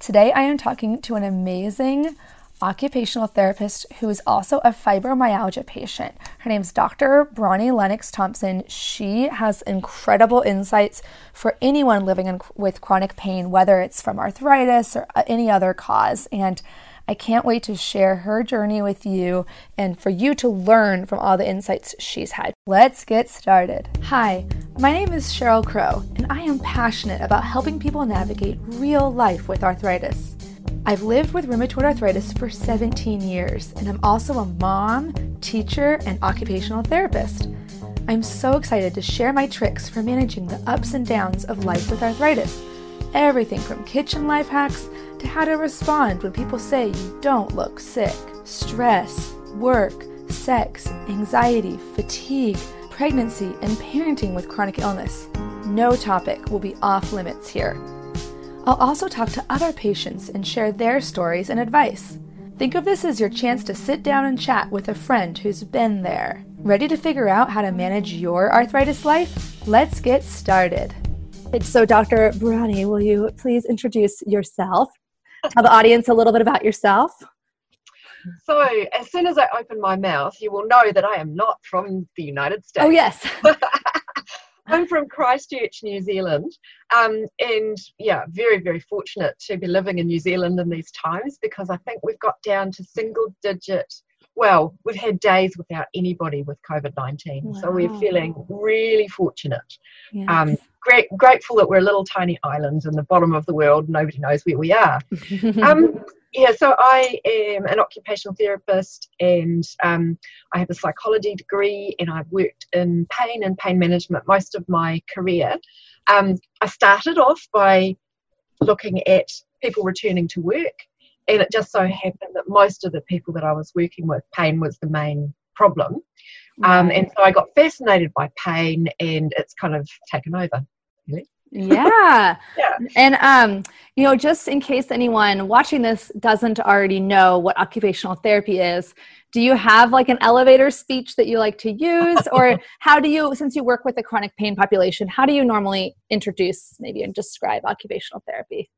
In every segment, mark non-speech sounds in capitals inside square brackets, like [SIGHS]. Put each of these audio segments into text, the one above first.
Today, I am talking to an amazing occupational therapist who is also a fibromyalgia patient. Her name is Dr. Bronnie Lennox Thompson. She has incredible insights for anyone living in, with chronic pain, whether it's from arthritis or uh, any other cause. And I can't wait to share her journey with you and for you to learn from all the insights she's had. Let's get started. Hi, my name is Cheryl Crow, and I am passionate about helping people navigate real life with arthritis. I've lived with rheumatoid arthritis for 17 years, and I'm also a mom, teacher, and occupational therapist. I'm so excited to share my tricks for managing the ups and downs of life with arthritis. Everything from kitchen life hacks to how to respond when people say you don't look sick, stress, work, sex, anxiety, fatigue, pregnancy, and parenting with chronic illness. No topic will be off limits here. I'll also talk to other patients and share their stories and advice. Think of this as your chance to sit down and chat with a friend who's been there. Ready to figure out how to manage your arthritis life? Let's get started. So, Dr. Bronnie, will you please introduce yourself tell the audience a little bit about yourself? So, as soon as I open my mouth, you will know that I am not from the United States. Oh, yes. [LAUGHS] I'm from Christchurch, New Zealand. Um, and yeah, very, very fortunate to be living in New Zealand in these times because I think we've got down to single digit. Well, we've had days without anybody with COVID 19. Wow. So we're feeling really fortunate. Yes. Um, great, grateful that we're a little tiny island in the bottom of the world. Nobody knows where we are. [LAUGHS] um, yeah, so I am an occupational therapist and um, I have a psychology degree and I've worked in pain and pain management most of my career. Um, I started off by looking at people returning to work and it just so happened that most of the people that I was working with, pain was the main problem. Um, and so I got fascinated by pain and it's kind of taken over. Really. yeah. [LAUGHS] yeah. And um, you know, just in case anyone watching this doesn't already know what occupational therapy is, do you have like an elevator speech that you like to use or [LAUGHS] how do you since you work with the chronic pain population, how do you normally introduce maybe and describe occupational therapy?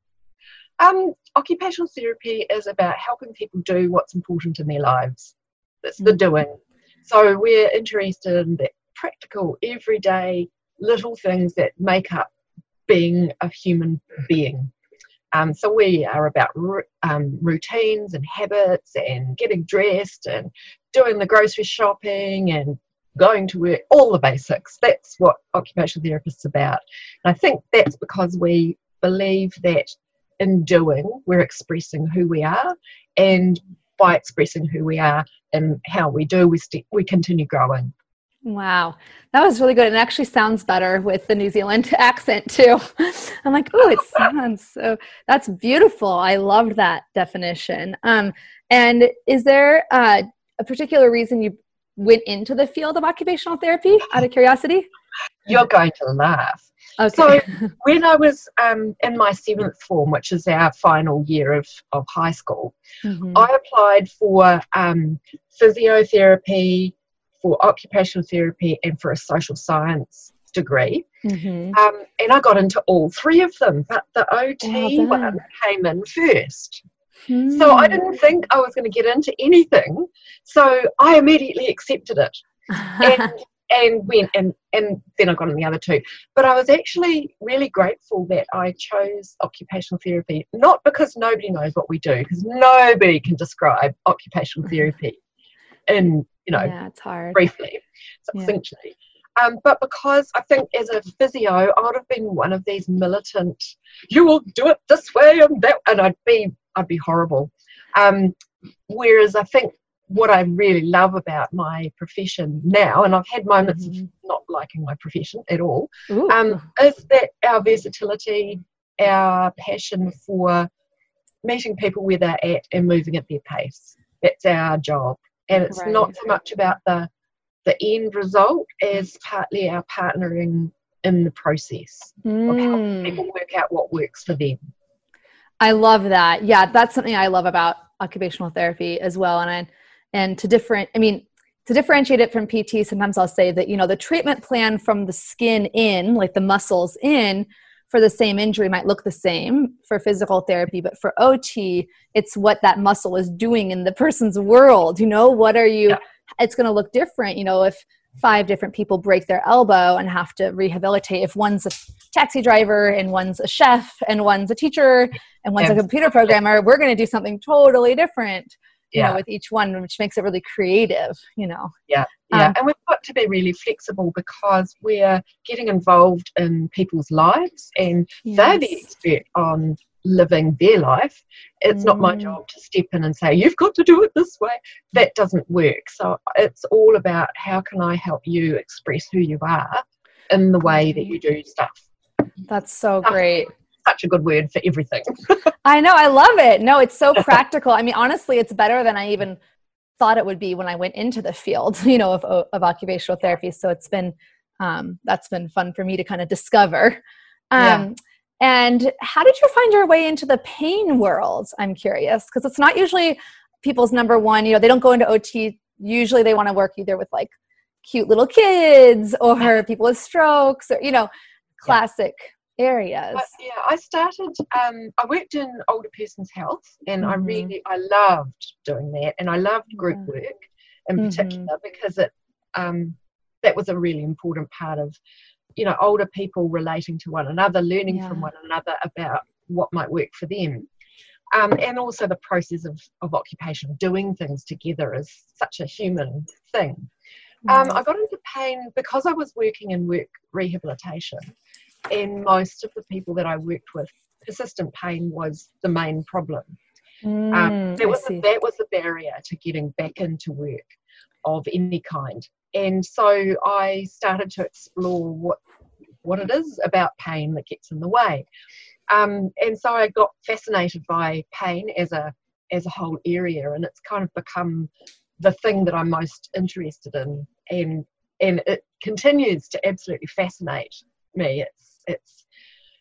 Um, occupational therapy is about helping people do what's important in their lives. It's the mm. doing, so we're interested in the practical, everyday little things that make up being a human being. Um, so we are about um, routines and habits and getting dressed and doing the grocery shopping and going to work, all the basics. That's what occupational therapists about. And I think that's because we believe that in doing, we're expressing who we are and by expressing who we are and how we do, we, st- we continue growing. Wow. That was really good. And it actually sounds better with the New Zealand [LAUGHS] accent too. [LAUGHS] I'm like, oh, it [LAUGHS] sounds so that's beautiful. I loved that definition. Um, and is there uh, a particular reason you went into the field of occupational therapy out of curiosity? You're going to laugh. Okay. So when I was um, in my seventh form, which is our final year of, of high school, mm-hmm. I applied for um, physiotherapy, for occupational therapy, and for a social science degree. Mm-hmm. Um, and I got into all three of them, but the OT oh, one came in first. Hmm. So I didn't think I was going to get into anything. So I immediately accepted it. [LAUGHS] and and went and and then I got in the other two. But I was actually really grateful that I chose occupational therapy, not because nobody knows what we do, because nobody can describe occupational therapy in you know yeah, it's hard. briefly, succinctly. Yeah. Um, but because I think as a physio, I would have been one of these militant, you will do it this way and that, and I'd be I'd be horrible. Um, whereas I think what I really love about my profession now, and I've had moments mm-hmm. of not liking my profession at all, um, is that our versatility, our passion for meeting people where they're at and moving at their pace. That's our job. And it's right. not so much about the the end result as partly our partnering in the process mm. of helping mm. people work out what works for them. I love that. Yeah, that's something I love about occupational therapy as well. And I, and to different, I mean, to differentiate it from PT, sometimes I'll say that you know the treatment plan from the skin in, like the muscles in, for the same injury might look the same for physical therapy, but for OT, it's what that muscle is doing in the person's world. You know, what are you? Yeah. It's going to look different. You know, if five different people break their elbow and have to rehabilitate if one's a taxi driver and one's a chef and one's a teacher and one's a computer programmer we're going to do something totally different you yeah. know with each one which makes it really creative you know yeah yeah um, and we've got to be really flexible because we're getting involved in people's lives and yes. they're the expert on living their life. It's mm. not my mm. job to step in and say, you've got to do it this way. That doesn't work. So it's all about how can I help you express who you are in the way that you do stuff. That's so great. Such a good word for everything. [LAUGHS] I know. I love it. No, it's so practical. I mean, honestly, it's better than I even thought it would be when I went into the field, [LAUGHS] you know, of, of occupational therapy. So it's been, um, that's been fun for me to kind of discover. Um, yeah and how did you find your way into the pain world? I'm curious because it's not usually people's number one. You know, they don't go into OT. Usually, they want to work either with like cute little kids or people with strokes or you know, classic yeah. Areas. Uh, yeah, I started. Um, I worked in older person's health, and mm-hmm. I really I loved doing that, and I loved group yeah. work in mm-hmm. particular because it um, that was a really important part of you know older people relating to one another learning yeah. from one another about what might work for them um, and also the process of, of occupation doing things together is such a human thing um, i got into pain because i was working in work rehabilitation and most of the people that i worked with persistent pain was the main problem mm, um, that, was a, that was the barrier to getting back into work of any kind and so I started to explore what what it is about pain that gets in the way. Um, and so I got fascinated by pain as a as a whole area, and it's kind of become the thing that I'm most interested in, and and it continues to absolutely fascinate me. It's it's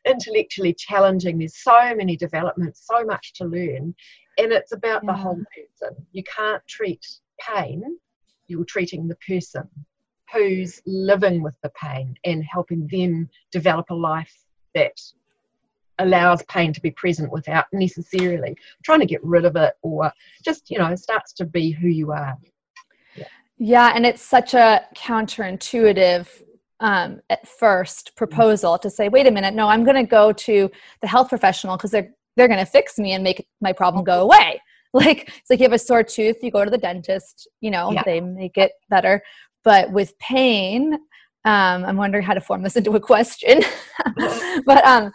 intellectually challenging. There's so many developments, so much to learn, and it's about yeah. the whole person. You can't treat pain you're treating the person who's living with the pain and helping them develop a life that allows pain to be present without necessarily trying to get rid of it or just you know starts to be who you are yeah, yeah and it's such a counterintuitive um, at first proposal to say wait a minute no i'm going to go to the health professional because they're they're going to fix me and make my problem go away. [LAUGHS] Like it's like you have a sore tooth you go to the dentist you know yeah. they make it better. But with pain um, i'm wondering how to form this into a question. [LAUGHS] [LAUGHS] But um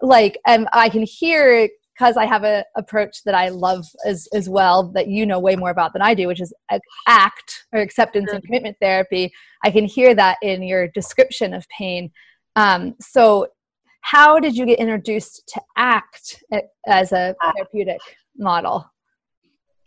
like um, i can hear because I have an approach that I love as as well that you know way more about than I do, which is ACT or acceptance and commitment therapy. I can hear that in your description of pain. Um, so, how did you get introduced to ACT as a therapeutic model?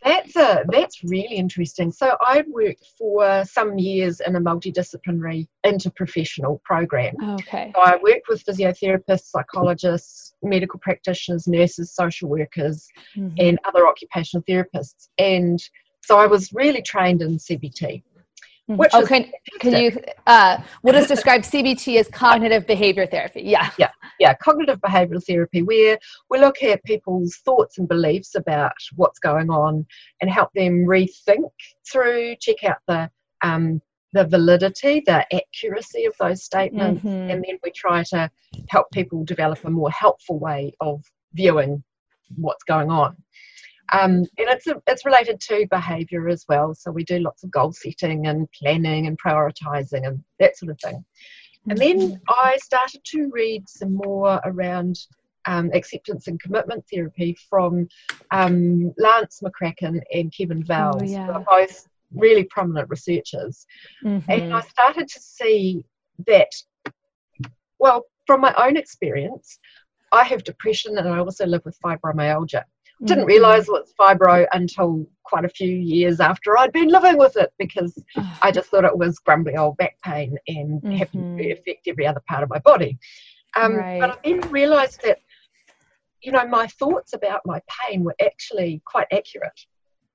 That's a that's really interesting. So I worked for some years in a multidisciplinary interprofessional program. Okay. So I worked with physiotherapists, psychologists, medical practitioners, nurses, social workers, mm-hmm. and other occupational therapists. And so I was really trained in CBT. Mm-hmm. Which oh, can, can you, uh, we'll just describe CBT as cognitive behavior therapy. Yeah. Yeah. Yeah. Cognitive behavioral therapy, where we look at people's thoughts and beliefs about what's going on and help them rethink through, check out the, um, the validity, the accuracy of those statements, mm-hmm. and then we try to help people develop a more helpful way of viewing what's going on. Um, and it's, a, it's related to behaviour as well. So we do lots of goal setting and planning and prioritising and that sort of thing. And then mm-hmm. I started to read some more around um, acceptance and commitment therapy from um, Lance McCracken and Kevin Vowles, oh, yeah. both really prominent researchers. Mm-hmm. And I started to see that, well, from my own experience, I have depression and I also live with fibromyalgia. Didn't mm-hmm. realize what's fibro until quite a few years after I'd been living with it because I just thought it was grumbly old back pain and mm-hmm. happened to affect every other part of my body. Um, right. But I then realized that, you know, my thoughts about my pain were actually quite accurate.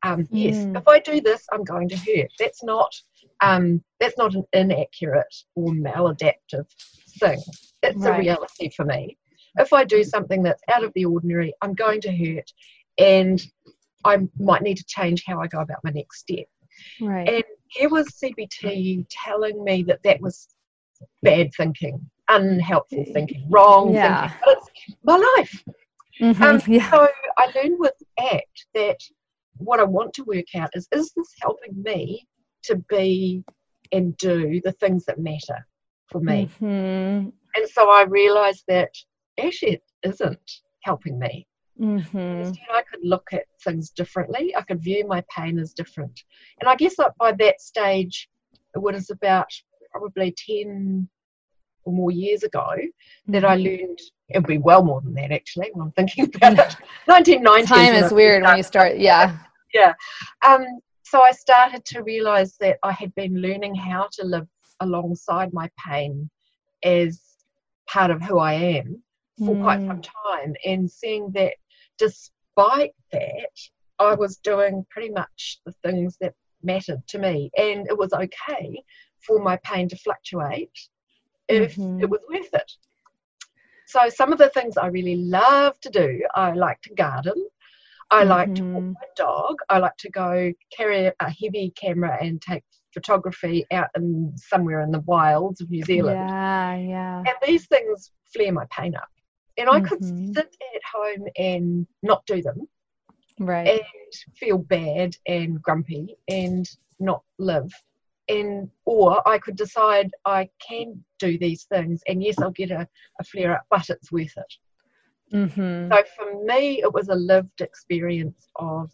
Um, yes, mm. if I do this, I'm going to hurt. That's not um, that's not an inaccurate or maladaptive thing. It's right. a reality for me. If I do something that's out of the ordinary, I'm going to hurt and I might need to change how I go about my next step. Right. And here was CBT telling me that that was bad thinking, unhelpful thinking, wrong yeah. thinking. But it's my life. Mm-hmm, um, yeah. So I learned with ACT that what I want to work out is is this helping me to be and do the things that matter for me? Mm-hmm. And so I realized that actually it isn't helping me. Mm-hmm. I could look at things differently. I could view my pain as different. And I guess that by that stage, it was about probably 10 or more years ago mm-hmm. that I mm-hmm. learned, it'd be well more than that actually when I'm thinking [LAUGHS] about it. 1990. Time is weird when you start, yeah. Yeah. Um, so I started to realize that I had been learning how to live alongside my pain as part of who I am for mm. quite some time and seeing that despite that I was doing pretty much the things that mattered to me and it was okay for my pain to fluctuate if mm-hmm. it was worth it. So some of the things I really love to do, I like to garden. I mm-hmm. like to walk mm-hmm. my dog. I like to go carry a heavy camera and take photography out in somewhere in the wilds of New Zealand. Yeah, yeah. And these things flare my pain up and I mm-hmm. could sit at home and not do them, right, and feel bad and grumpy and not live, and or I could decide I can do these things, and yes, I'll get a, a flare up, but it's worth it. Mm-hmm. So for me, it was a lived experience of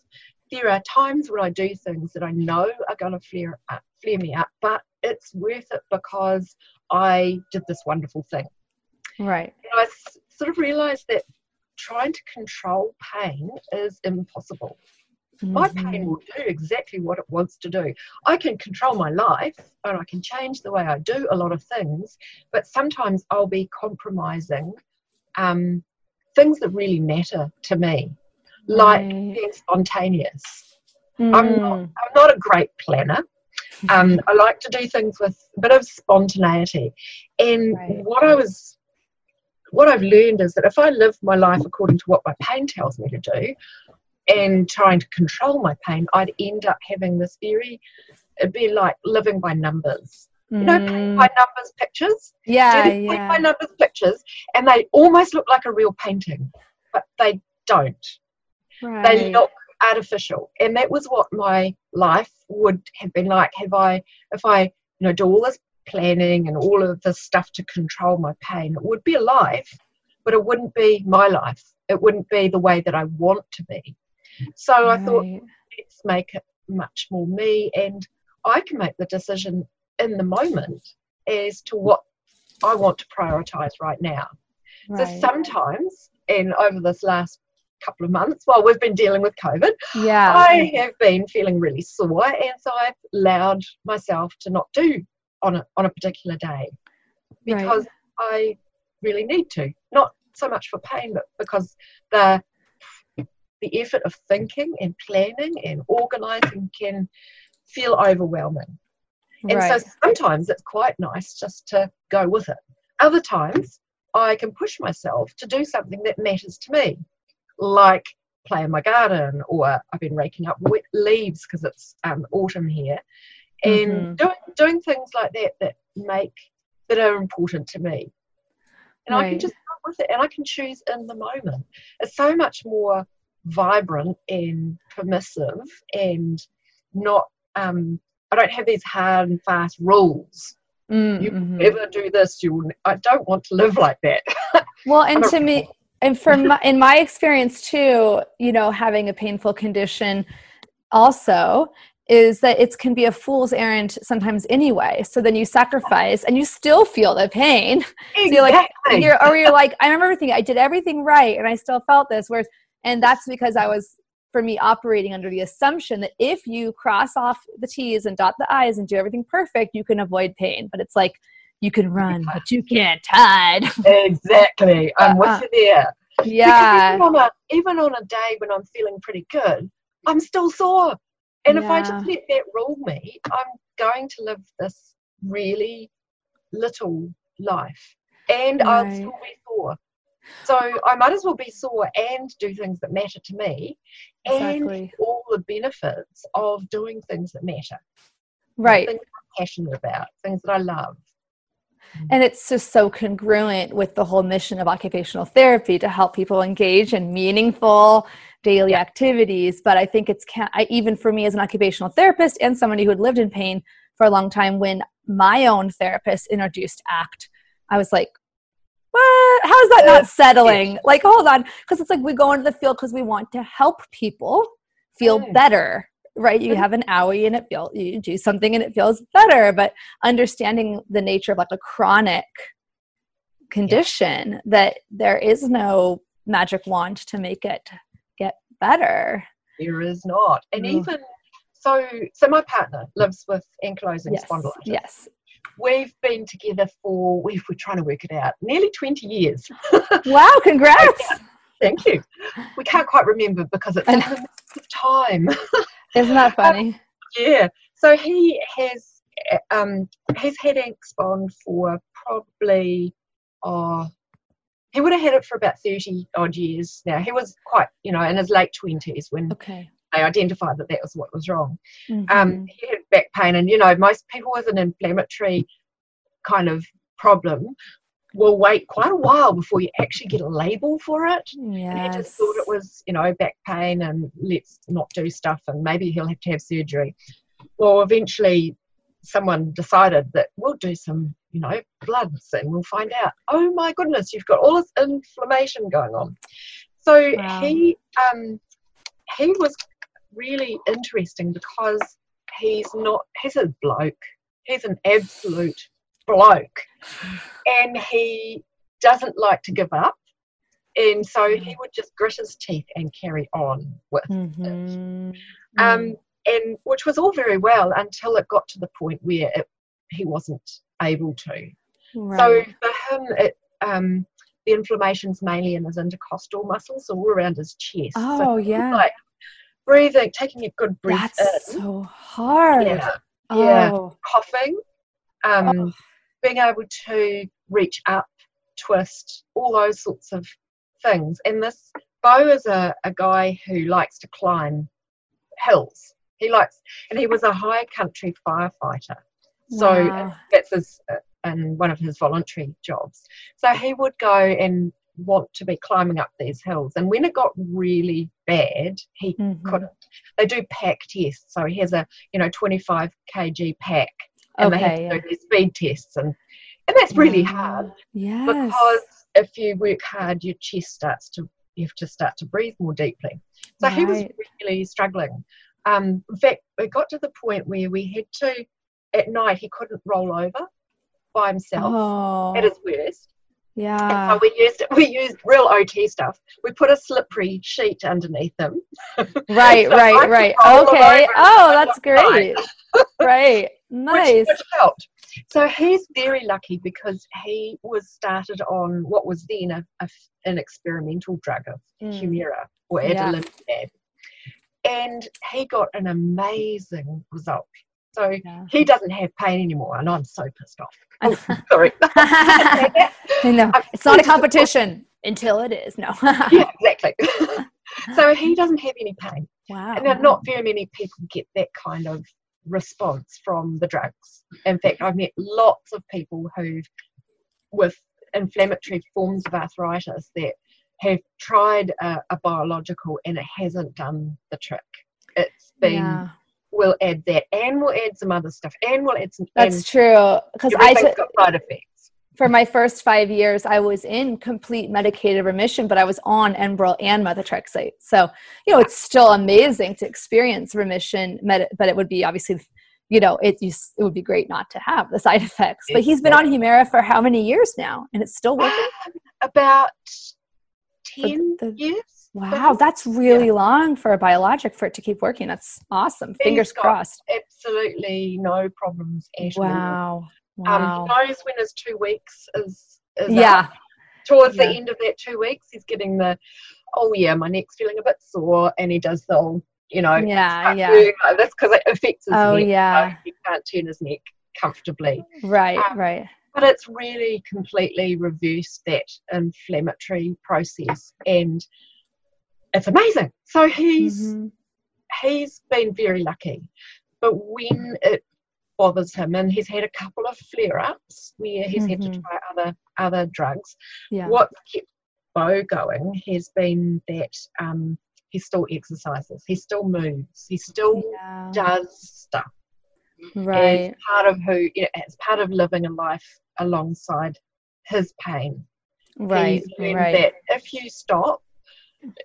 there are times when I do things that I know are going to flare up, flare me up, but it's worth it because I did this wonderful thing. Right. And I sort of realized that trying to control pain is impossible. Mm-hmm. My pain will do exactly what it wants to do. I can control my life and I can change the way I do a lot of things, but sometimes I'll be compromising um, things that really matter to me, like right. being spontaneous. Mm. I'm, not, I'm not a great planner. [LAUGHS] Um, I like to do things with a bit of spontaneity. And right. what I was what I've learned is that if I live my life according to what my pain tells me to do and trying to control my pain, I'd end up having this very, it'd be like living by numbers. You know, mm. by numbers pictures. Yeah, yeah. By numbers pictures, and they almost look like a real painting, but they don't. Right. They look artificial, and that was what my life would have been like. Have I, if I, you know, do all this planning and all of the stuff to control my pain. It would be a life, but it wouldn't be my life. it wouldn't be the way that I want to be. So right. I thought, let's make it much more me, and I can make the decision in the moment as to what I want to prioritize right now. Right. So sometimes, and over this last couple of months while we've been dealing with COVID, yeah, I have been feeling really sore, and so I've allowed myself to not do on a on a particular day because right. I really need to. Not so much for pain, but because the the effort of thinking and planning and organizing can feel overwhelming. And right. so sometimes it's quite nice just to go with it. Other times I can push myself to do something that matters to me, like play in my garden, or I've been raking up wet leaves because it's um, autumn here, and mm-hmm. doing doing things like that that make that are important to me. And right. I can just go with it, and I can choose in the moment. It's so much more vibrant and permissive, and not um, I don't have these hard and fast rules. Mm, you mm-hmm. never do this. You, I don't want to live like that. [LAUGHS] well, and to me, and from [LAUGHS] my, in my experience too, you know, having a painful condition, also is that it can be a fool's errand sometimes anyway. So then you sacrifice and you still feel the pain. Exactly. So you're like, you're, or you're like, I remember thinking I did everything right, and I still felt this. Whereas, and that's because I was for me operating under the assumption that if you cross off the T's and dot the I's and do everything perfect, you can avoid pain. But it's like you can run, but you can't hide. exactly. [LAUGHS] I'm with uh-uh. you there. Yeah. Even on, a, even on a day when I'm feeling pretty good, I'm still sore. And yeah. if I just let that rule me, I'm going to live this really little life. And right. I'll still be sore. So I might as well be sore and do things that matter to me exactly. and all the benefits of doing things that matter. Right. Things I'm passionate about, things that I love. And it's just so congruent with the whole mission of occupational therapy to help people engage in meaningful daily yeah. activities. But I think it's I, even for me as an occupational therapist and somebody who had lived in pain for a long time, when my own therapist introduced ACT, I was like, what? How is that not [LAUGHS] settling? Like, hold on. Because it's like we go into the field because we want to help people feel mm. better, right? You have an owie and it feels, you do something and it feels better. But understanding the nature of like a chronic condition, that there is no magic wand to make it get better. There is not. And mm. even so, so my partner lives with ankylosing yes. spondylitis. Yes we've been together for we are trying to work it out nearly 20 years [LAUGHS] wow congrats thank you we can't quite remember because it's a of time [LAUGHS] isn't that funny um, yeah so he has um he's had Ankspond for probably oh he would have had it for about 30 odd years now he was quite you know in his late 20s when okay they identified that that was what was wrong. Mm-hmm. Um, he had back pain, and you know, most people with an inflammatory kind of problem will wait quite a while before you actually get a label for it. Yes. And he just thought it was, you know, back pain and let's not do stuff, and maybe he'll have to have surgery. Well, eventually, someone decided that we'll do some, you know, bloods and we'll find out. Oh my goodness, you've got all this inflammation going on. So wow. he um, he was really interesting because he's not, he's a bloke. He's an absolute bloke. And he doesn't like to give up. And so he mm. would just grit his teeth and carry on with mm-hmm. it. Um, and which was all very well until it got to the point where it, he wasn't able to. Right. So for him, it, um, the inflammation's mainly in his intercostal muscles, so all around his chest. Oh, so yeah. Like breathing, taking a good breath That's in. so hard. Yeah. Oh. yeah. Coughing. Um, oh. Being able to reach up, twist, all those sorts of things. And this Bo is a, a guy who likes to climb hills. He likes, and he was a high country firefighter. So wow. that's his, uh, and one of his voluntary jobs. So he would go and want to be climbing up these hills. And when it got really bad, he mm-hmm. couldn't. They do pack tests, so he has a you know 25 kg pack, and okay, they have to yeah. do their speed tests, and and that's really hard. Yes. Because if you work hard, your chest starts to you have to start to breathe more deeply. So right. he was really struggling. Um, in fact, it got to the point where we had to, at night, he couldn't roll over by himself oh. at his worst. Yeah. So we used we used real OT stuff. We put a slippery sheet underneath them. [LAUGHS] Right, so right, right. Okay. Oh, that's great. right. Nice. Which, helped. So he's very lucky because he was started on what was then a, a an experimental drug of mm. Humira or adalimumab. Yeah. And he got an amazing result. So yeah. he doesn't have pain anymore, and I'm so pissed off. [LAUGHS] Oh, sorry. [LAUGHS] [LAUGHS] no, it's not a competition until it is. No. yeah, exactly. so he doesn't have any pain. Wow. And not very many people get that kind of response from the drugs. In fact, I've met lots of people who, with inflammatory forms of arthritis, that have tried a, a biological and it hasn't done the trick. It's been yeah we'll add that and we'll add some other stuff and we'll add some that's true because i took got side effects for my first five years i was in complete medicated remission but i was on enbrel and methotrexate so you know it's still amazing to experience remission but it would be obviously you know it, it would be great not to have the side [LAUGHS] effects but he's been on humira for how many years now and it's still working um, [SIGHS] about 10 the, years Wow, that's really yeah. long for a biologic for it to keep working. That's awesome. Fingers crossed. Absolutely no problems at wow. Wow. Um, he knows when his two weeks is, is yeah. Up. Towards yeah. the end of that two weeks, he's getting the, oh yeah, my neck's feeling a bit sore, and he does the old, you know, yeah, yeah. Like this because it affects his oh, neck. yeah. So he can't turn his neck comfortably. Right, um, right. But it's really completely reversed that inflammatory process and it's amazing. So he's mm-hmm. he's been very lucky. But when it bothers him and he's had a couple of flare-ups where he's mm-hmm. had to mm-hmm. try other other drugs, yeah. what's kept Bo going has been that um, he still exercises, he still moves, he still yeah. does stuff. Right. As part of who you know, as part of living a life alongside his pain. Right. Right. that if you stop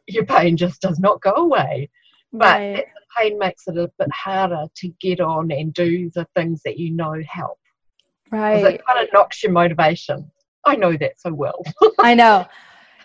your pain just does not go away. But right. the pain makes it a bit harder to get on and do the things that you know help. Right. It kind of knocks your motivation. I know that so well. [LAUGHS] I know.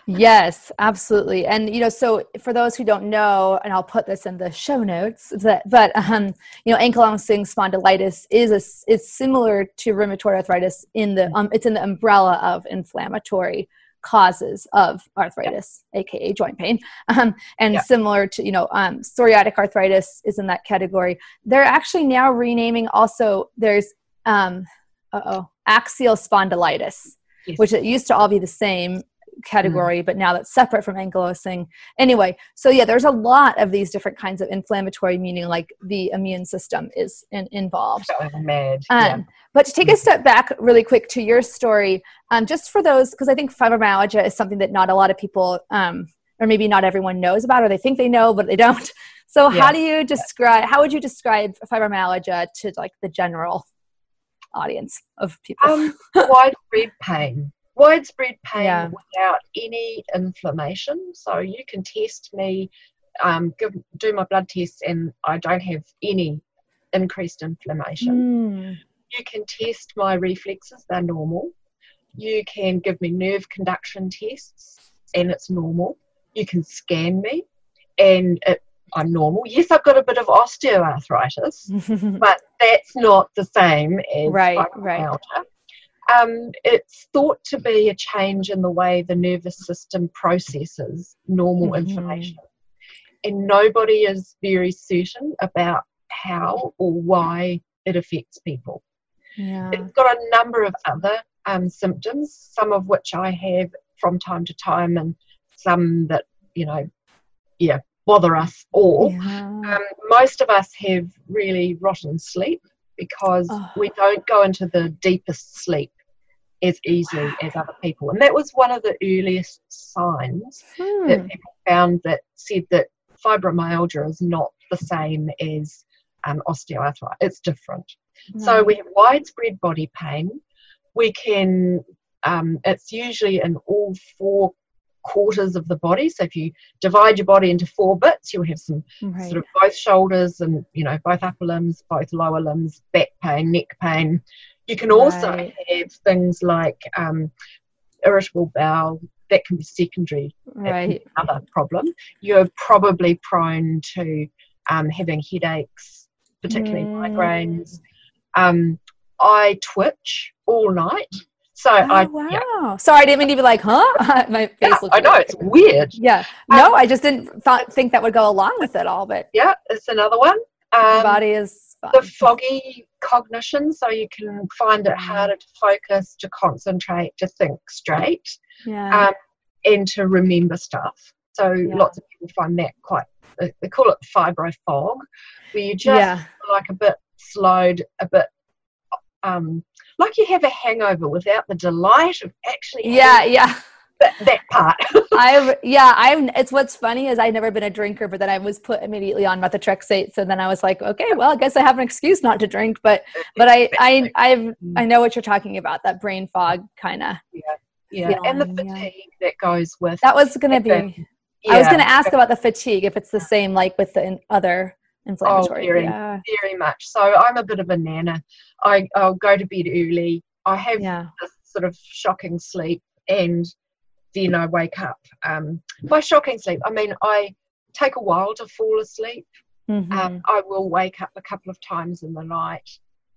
Yes, absolutely. And you know, so for those who don't know, and I'll put this in the show notes, that but um, you know, ankylosing spondylitis is a, is similar to rheumatoid arthritis in the um, it's in the umbrella of inflammatory causes of arthritis, aka joint pain. Um, and similar to, you know, um, psoriatic arthritis is in that category. They're actually now renaming also, there's, um, oh, axial spondylitis, yes. which it used to all be the same category, mm. but now that's separate from ankylosing. Anyway, so yeah, there's a lot of these different kinds of inflammatory, meaning like the immune system is in, involved. mad. Um, yeah. But to take a mm. step back really quick to your story, um, just for those, because I think fibromyalgia is something that not a lot of people, um, or maybe not everyone knows about, or they think they know, but they don't. [LAUGHS] So yeah. how do you describe, how would you describe fibromyalgia to like the general audience of people? Um, [LAUGHS] widespread pain widespread pain yeah. without any inflammation. So you can test me, um, give, do my blood tests, and I don't have any increased inflammation. Mm. You can test my reflexes, they're normal. You can give me nerve conduction tests, and it's normal. You can scan me, and it, I'm normal. Yes, I've got a bit of osteoarthritis, [LAUGHS] but that's not the same as right, right. Um, it's thought to be a change in the way the nervous system processes normal mm-hmm. information. And nobody is very certain about how or why it affects people. Yeah. It's got a number of other um, symptoms, some of which I have from time to time, and some that, you know, yeah, bother us all. Yeah. Um, most of us have really rotten sleep because oh. we don't go into the deepest sleep as easily as other people. And that was one of the earliest signs hmm. that people found that said that fibromyalgia is not the same as um, osteoarthritis, it's different. So we have widespread body pain. We can, um, it's usually in all four quarters of the body. So if you divide your body into four bits, you'll have some Right. sort of both shoulders and you know both upper limbs, both lower limbs, back pain, neck pain. You can also Right. have things like um, irritable bowel. That can be secondary right. other problem. You're probably prone to um, having headaches, particularly Mm. migraines. Um, I twitch all night, so Oh, I wow. yeah, Sorry, I didn't mean to be like, huh? [LAUGHS] My face yeah, I know weird. it's weird. Yeah. No, I just didn't thought, think that would go along with it all, but Yeah, it's another one. my Um, body is fine. the foggy cognition, so you can find it Mm. harder to focus, to concentrate, to think straight, yeah. um, and to remember stuff. So Yeah. lots of people find that quite. They they call it fibro fog, where you just yeah. like a bit slowed, a bit um, like you have a hangover without the delight of actually Yeah, yeah. That, that part. [LAUGHS] I've yeah, I've it's what's funny is I've never been a drinker, but then I was put immediately on methotrexate. So then I was like, okay, well, I guess I have an excuse not to drink. But but I I I've I mm. know what you're talking about, that brain fog kind of. yeah, yeah and the feeling, yeah. fatigue that goes with. That was gonna be Okay. I was gonna ask about the fatigue, if it's the same like with the in- other inflammatory. Oh, very. yeah. very much. So I'm a bit of a nana. I, I'll go to bed early. I have Yeah. this sort of shocking sleep, and then I wake up. Um, by shocking sleep, I mean I take a while to fall asleep. Mhm. Um, I will wake up a couple of times in the night.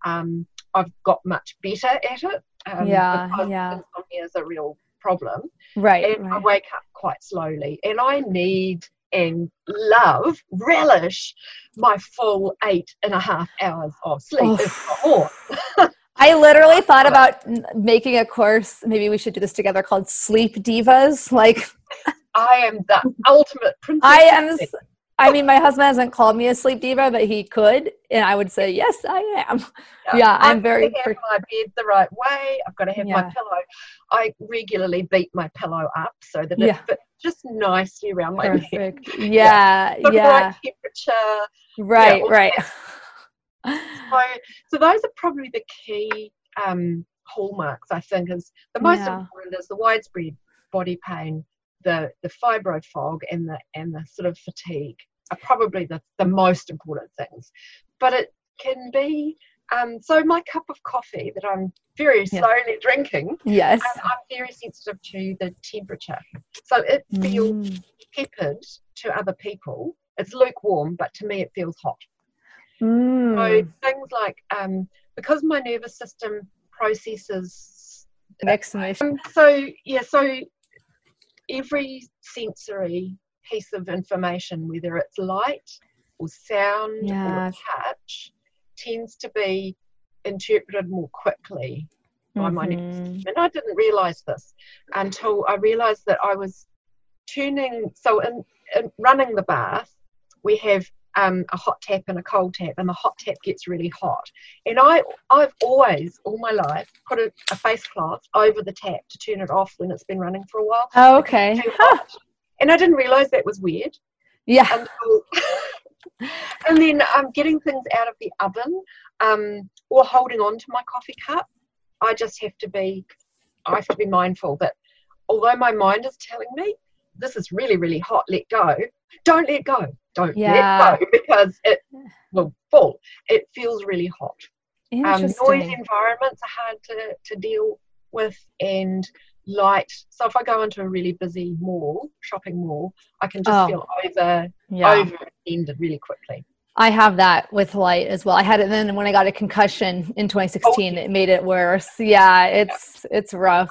Um, I've got much better at it. Um, Yeah, yeah. Insomnia is a real problem, right. and I wake up quite slowly. And I need and love, relish my full eight and a half hours of sleep, Oof. if not more. [LAUGHS] I literally thought about making a course. Maybe we should do this together called Sleep Divas. [LAUGHS] Like I am the ultimate princess. I am. I mean, my husband hasn't called me a sleep diva, but he could, and I would say yes, I am. Yeah, I'm I've very got to have my bed the right way. I've got to have my pillow. I regularly beat my pillow up so that Yeah. it fits just nicely around my neck. Perfect. Yeah, Got [LAUGHS] the yeah. right temperature. Right, right. So, so those are probably the key um, hallmarks. I think is the most Yeah. important is the widespread body pain, the the fibro fog, and the and the sort of fatigue are probably the the most important things. But it can be. Um, so my cup of coffee that I'm very Yeah. slowly drinking, Yes. um, I'm very sensitive to the temperature. So it feels Mm. tepid to other people. It's lukewarm, but to me it feels hot. So Mm. things like um, because my nervous system processes. Emotion. Um, so yeah, so every sensory piece of information, whether it's light or sound Yeah. or touch, tends to be interpreted more quickly by my nervous Mhm. system. And I didn't realise this until I realised that I was turning. So in, in running the bath, we have um, a hot tap and a cold tap, and the hot tap gets really hot. And I, I've always, all my life, put a, a face cloth over the tap to turn it off when it's been running for a while. Oh, okay. Hot. And I didn't realise that was weird Yeah. until. [LAUGHS] and then um, getting things out of the oven um, or holding on to my coffee cup, I just have to be, I have to be mindful that although my mind is telling me this is really, really hot, let go, don't let go. Don't Yeah. let go because it [SIGHS] will fall. It feels really hot. Um, noise environments are hard to, to deal with and light. So if I go into a really busy mall, shopping mall, I can just Oh. feel over yeah. over-ended really quickly. I have that with light as well. I had it then when I got a concussion in 2016. Oh, It made it worse. Yeah, it's it's rough.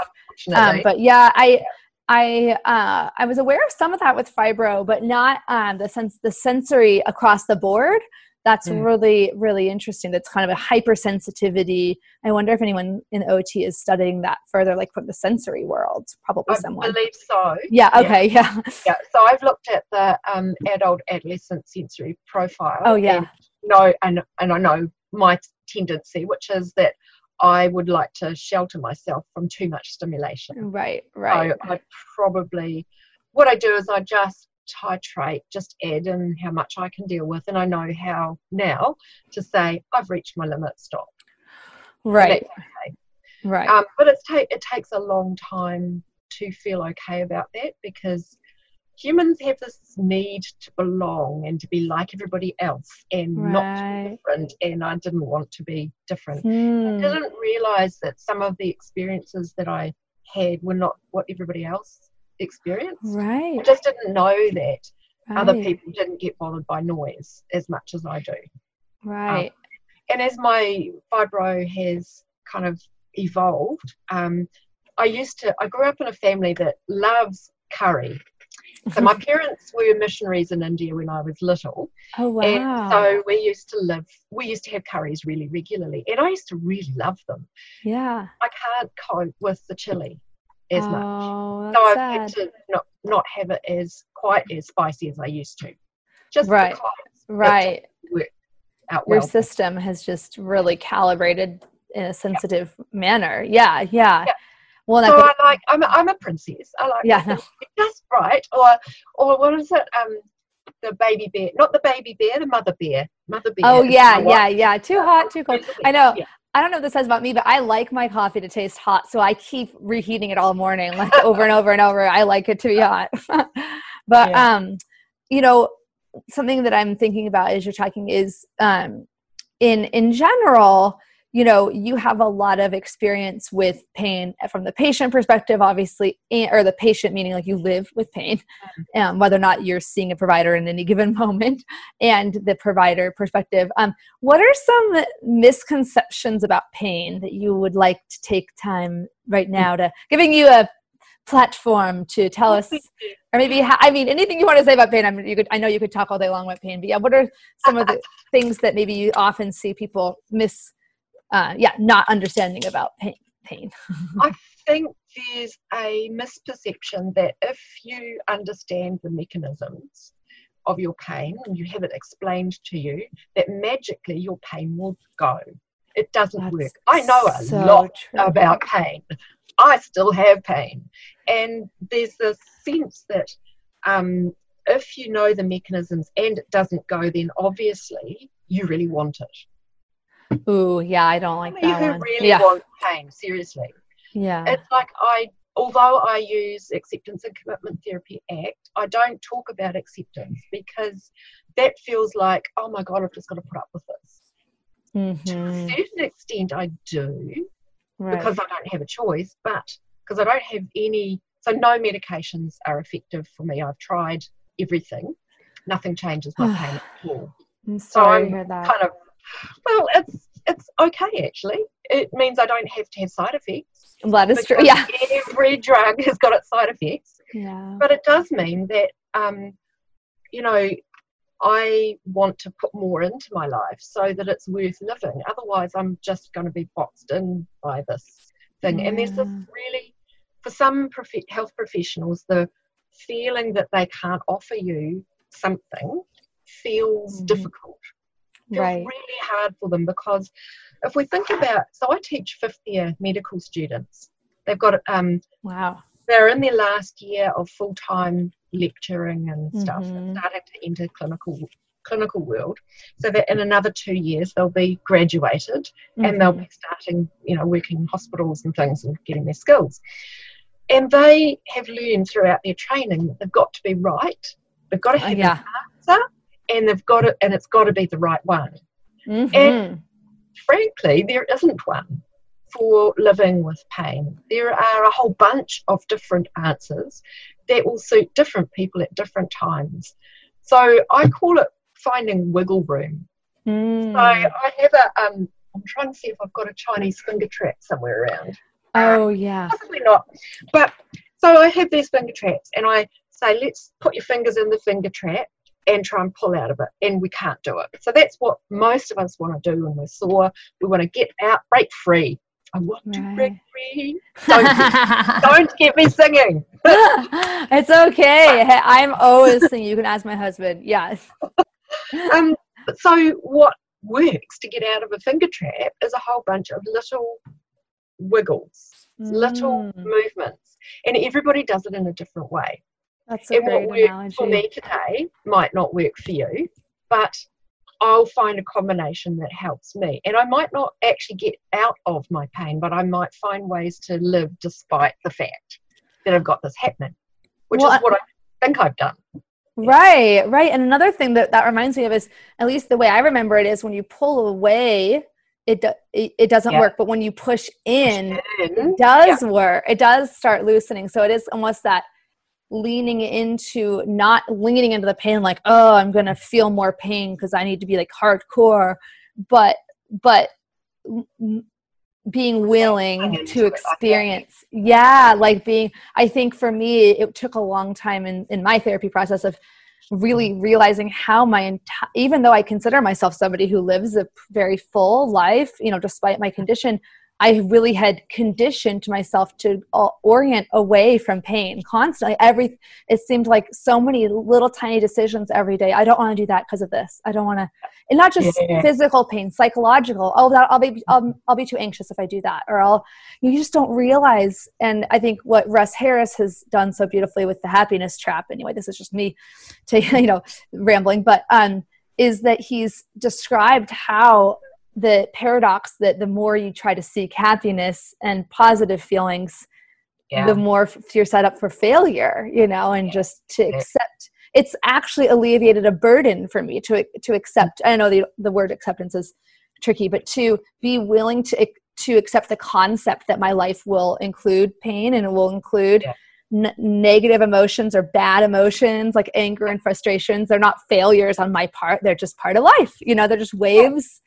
Um, but yeah, I I uh, I was aware of some of that with fibro, but not um, the sense the sensory across the board. That's Mm. really really interesting. That's kind of a hypersensitivity. I wonder if anyone in OT is studying that further, like from the sensory world. Probably I someone. I believe so. Yeah. yeah. Okay. [LAUGHS] Yeah. Yeah. So I've looked at the um, adult adolescent sensory profile. Oh yeah. And know and and I know my tendency, which is that I would like to shelter myself from too much stimulation. Right. Right. So I probably what I do is I just titrate, just add in how much I can deal with, and I know how now to say I've reached my limit, stop. Right. okay. Right. Um, but it's take it takes a long time to feel okay about that because humans have this need to belong and to be like everybody else and not to be different. And I didn't want to be different. Hmm. I didn't realize that some of the experiences that I had were not what everybody else experienced. Right. I Right. just didn't know that other people didn't get bothered by noise as much as I do. Right. And as my fibro has kind of evolved, um, I used to, I grew up in a family that loves curry. So my parents were missionaries in India when I was little. oh wow. And so we used to live, we used to have curries really regularly. And I used to really love them. yeah. I can't cope with the chili as much. Oh, So I've that's had to not, not have it as quite as spicy as I used to. Just Right. because Right. Your system has just really calibrated in a sensitive manner. Yeah. Yeah. Yeah. Well, so I I like I'm a, I'm a princess. I like Yeah, just right. Or or what is it? Um, the baby bear, not the baby bear, the mother bear. Mother bear. oh yeah, yeah, yeah. Too hot, too cold. I know. yeah. I don't know what this says about me, but I like my coffee to taste hot, so I keep reheating it all morning, like [LAUGHS] over and over and over. I like it to be hot. [LAUGHS] but Yeah. um, you know, something that I'm thinking about as you're talking is um, in in general, you know, you have a lot of experience with pain from the patient perspective, obviously, or the patient meaning like you live with pain, um, whether or not you're seeing a provider in any given [LAUGHS] moment, and the provider perspective. Um, what are some misconceptions about pain that you would like to take time right now to giving you a platform to tell us or maybe ha- i mean anything you want to say about pain i mean you could i know you could talk all day long about pain but yeah what are some of the [LAUGHS] things that maybe you often see people miss uh yeah not understanding about pain pain [LAUGHS] I think there's a misperception that if you understand the mechanisms of your pain and you have it explained to you, that magically your pain will go. It doesn't That's work. I know a so lot true. about pain. I still have pain. And there's this sense that um, if you know the mechanisms and it doesn't go, then obviously you really want it. Ooh yeah i don't like that who one really yeah want pain, seriously. yeah It's like I, although I use Acceptance and Commitment Therapy Act, I don't talk about acceptance because that feels like, oh my God, I've just got to put up with this. To a Mhm. certain extent, I do right because I don't have a choice, but because I don't have any, so no medications are effective for me. I've tried everything, nothing changes my pain [SIGHS] at all. i'm So sorry to I'm hear that kind of, well, it's it's okay actually. It means I don't have to have side effects. that is true yeah Every drug has got its side effects, yeah but it does mean that, um, you know, I want to put more into my life so that it's worth living. Otherwise, I'm just going to be boxed in by this thing. And there's this Yeah. really, for some prof- health professionals, the feeling that they can't offer you something feels Mhm. difficult feels right really hard for them because if we think about so I teach fifth year medical students. They've got um wow they're in their last year of full time lecturing and stuff Mhm. and starting to enter clinical clinical world. So that in another two years they'll be graduated and they'll Mhm. be starting, you know, working in hospitals and things and getting their skills. And they have learned throughout their training that they've got to be right. They've got to Uh, have yeah an answer and they've got it and it's got to be the right one Mhm. frankly, there isn't one for living with pain. There are a whole bunch of different answers that will suit different people at different times. So I call it finding wiggle room. Mm. So I have a, um, I'm trying to see if I've got a Chinese finger trap somewhere around. oh yeah Possibly not. But so I have these finger traps and I say, let's put your fingers in the finger trap and try and pull out of it. And we can't do it. So that's what most of us want to do when we're sore. We want to get out, break free. I want to break free. Don't, [LAUGHS] don't get me singing. [LAUGHS] it's okay. Hey, I'm always singing. You can ask my husband. Yes. [LAUGHS] Um, so what works to get out of a finger trap is a whole bunch of little wiggles, little Mm, movements. And everybody does it in a different way. That's a and what great worked for me today might not work for you, but I'll find a combination that helps me. And I might not actually get out of my pain, but I might find ways to live despite the fact that I've got this happening, which Well, is what I think I've done. Right, right. And another thing that that reminds me of is, at least the way I remember it is when you pull away, it do, it, it doesn't Yeah. work. But when you push in, In, it does work. It does start loosening. So it is almost that leaning into not leaning into the pain like, oh, I'm gonna feel more pain because I need to be like hardcore, but but m- being willing to experience yeah like being i think for me it took a long time in, in my therapy process of really realizing how my entire even though i consider myself somebody who lives a very full life you know despite my condition i really had conditioned myself to uh, orient away from pain constantly. Every it seemed like so many little tiny decisions every day. I don't want to do that because of this. I don't want to and not just Yeah. physical pain psychological. Oh that i'll be I'll, I'll be too anxious if i do that or i'll you just don't realize and i think what russ harris has done so beautifully with the happiness trap anyway this is just me to [LAUGHS] you know rambling but um is that he's described how the paradox that the more you try to seek happiness and positive feelings Yeah. the more f- you're set up for failure you know and just to Yeah. accept it's actually alleviated a burden for me to to accept i know the, the word acceptance is tricky but to be willing to to accept the concept that my life will include pain and it will include Yeah. n- negative emotions or bad emotions like anger and frustrations they're not failures on my part they're just part of life you know they're just waves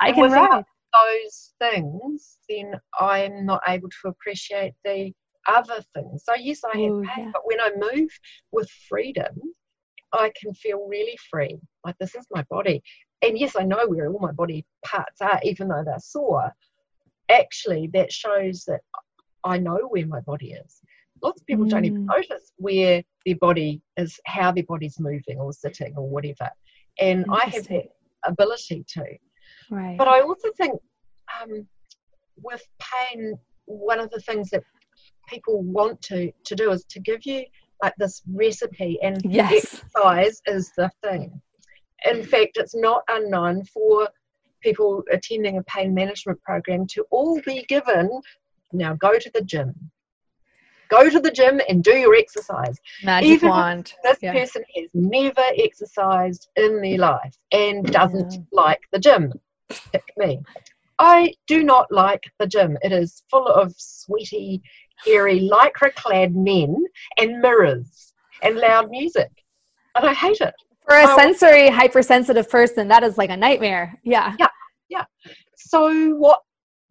i can without those things, then I'm not able to appreciate the other things. So yes, I have Ooh, pain, yeah. but when I move with freedom, I can feel really free. Like this is my body. And yes, I know where all my body parts are, even though they're sore. Actually, that shows that I know where my body is. Lots of people don't even Mm. notice where their body is, how their body's moving or sitting or whatever. And I have that ability to. Right But I also think um, with pain, one of the things that people want to, to do is to give you like this recipe, and yes exercise is the thing. In fact, it's not unknown for people attending a pain management program to all be given now go to the gym. Go to the gym and do your exercise. magic even wand This Yeah. person has never exercised in their life and doesn't Yeah. like the gym. Pick me. I do not like the gym. It is full of sweaty, hairy, lycra clad men and mirrors and loud music. And I hate it. for a Well- sensory hypersensitive person that is like a nightmare Yeah. Yeah. yeah So, what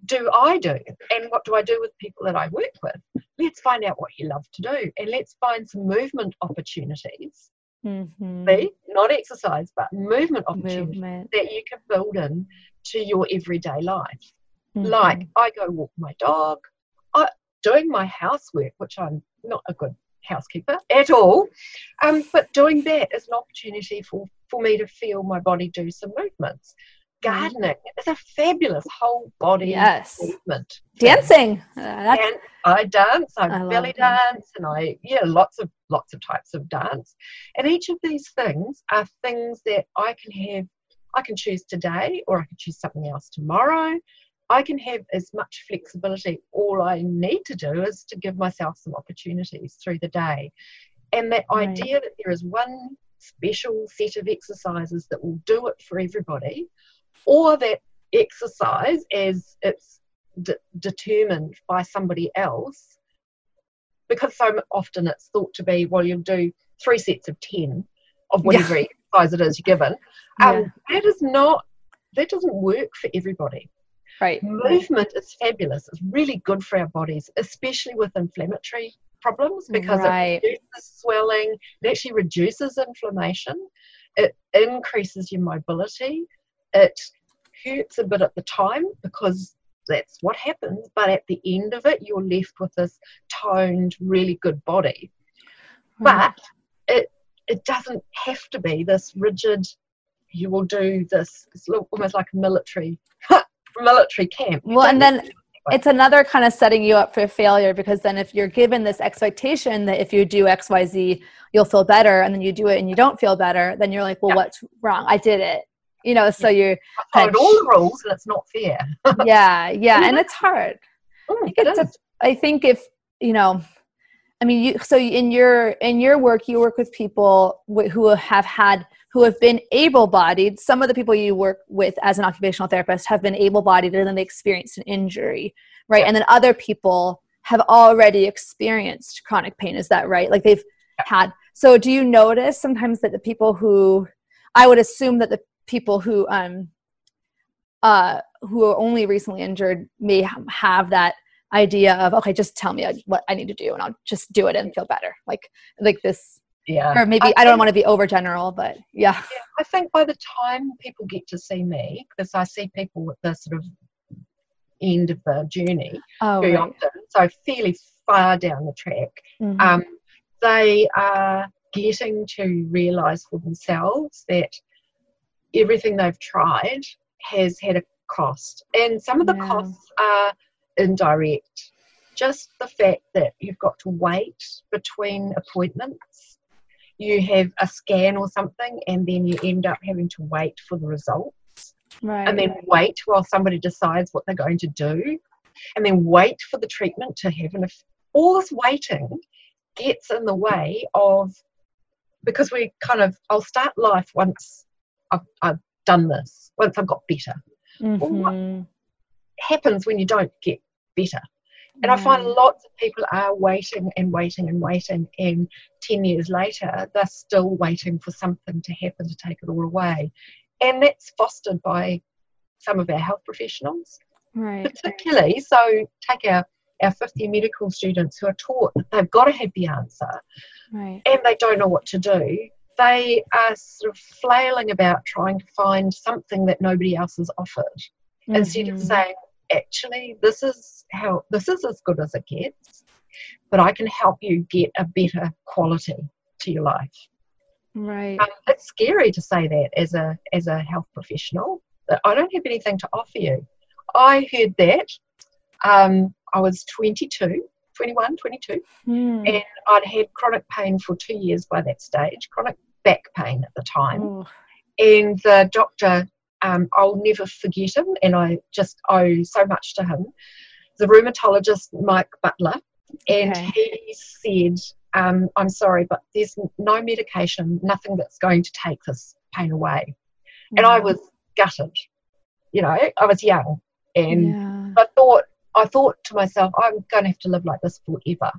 do I do? And what do I do with people that I work with? Let's find out what you love to do and let's find some movement opportunities. Mhm. See, not exercise, but movement opportunities movement that you can build in to your everyday life. Mhm. Like I go walk my dog, I, doing my housework, which I'm not a good housekeeper at all, um, but doing that is an opportunity for, for me to feel my body do some movements. Gardening is a fabulous whole body yes movement. dancing uh, And I dance, I, I belly dancing. dance, and I yeah, lots of lots of types of dance. And each of these things are things that I can have. I can choose today, or I can choose something else tomorrow. I can have as much flexibility. All I need to do is to give myself some opportunities through the day. And that Right. idea that there is one special set of exercises that will do it for everybody, or that exercise as it's de- determined by somebody else because so often it's thought to be well you'll do three sets of 10 of whatever exercise it is you're given. Um, that is not that doesn't work for everybody. Right. Right. movement is fabulous. It's really good for our bodies especially with inflammatory problems because Right. it reduces swelling it actually reduces inflammation it increases your mobility it hurts a bit at the time because that's what happens but at the end of it you're left with this toned really good body. Right. but it it doesn't have to be this rigid you will do this. It's almost like a military [LAUGHS] military camp. You well and then it's another kind of setting you up for failure because then if you're given this expectation that if you do xyz you'll feel better and then you do it and you don't feel better then you're like well Yeah. what's wrong? I did it you know so you're followed all the rules and it's not fair [LAUGHS] yeah yeah and it's hard [LAUGHS] Mm, think it it's a-. I think if you know, I mean, you, so in your in your work, you work with people who have had who have been able-bodied. Some of the people you work with as an occupational therapist have been able-bodied and then they experienced an injury, right? And then other people have already experienced chronic pain. Is that right? Like they've had. So do you notice sometimes that the people who, I would assume that the people who um uh who are only recently injured may have that idea of okay just tell me what i need to do and i'll just do it and feel better like like this yeah or maybe i, I don't want to be overgeneral but yeah. yeah i think by the time people get to see me because i see people at the sort of end of the journey oh, very right. often so fairly far down the track mm-hmm. um, they are getting to realize for themselves that everything they've tried has had a cost and some of the yeah. costs are indirect. Just the fact that you've got to wait between appointments, you have a scan or something, and then you end up having to wait for the results. Right. And then wait while somebody decides what they're going to do, and then wait for the treatment to happen. If all this waiting gets in the way of because we kind of I'll start life once I've, I've done this, once I've got better. Mm-hmm happens when you don't get better. And I find lots of people are waiting and waiting and waiting, and 10 years later, they're still waiting for something to happen to take it all away. And that's fostered by some of our health professionals, right. particularly. So, take our, our fifth year medical students who are taught that they've got to have the answer right. and they don't know what to do. They are sort of flailing about trying to find something that nobody else has offered. Mm-hmm. instead of saying, actually this is how this is as good as it gets but i can help you get a better quality to your life. Right. Um, it's scary to say that as a as a health professional that i don't have anything to offer you. I heard that um, i was 22 21 22 hmm. and i'd had chronic pain for two years by that stage chronic back pain at the time oh. and the doctor um, I'll never forget him, and I just owe so much to him. The rheumatologist, Mike Butler, and okay. he said, um, I'm sorry, but there's no medication, nothing that's going to take this pain away. Mm. And I was gutted. You know, I was young, and yeah. I thought, I thought to myself, I'm going to have to live like this forever.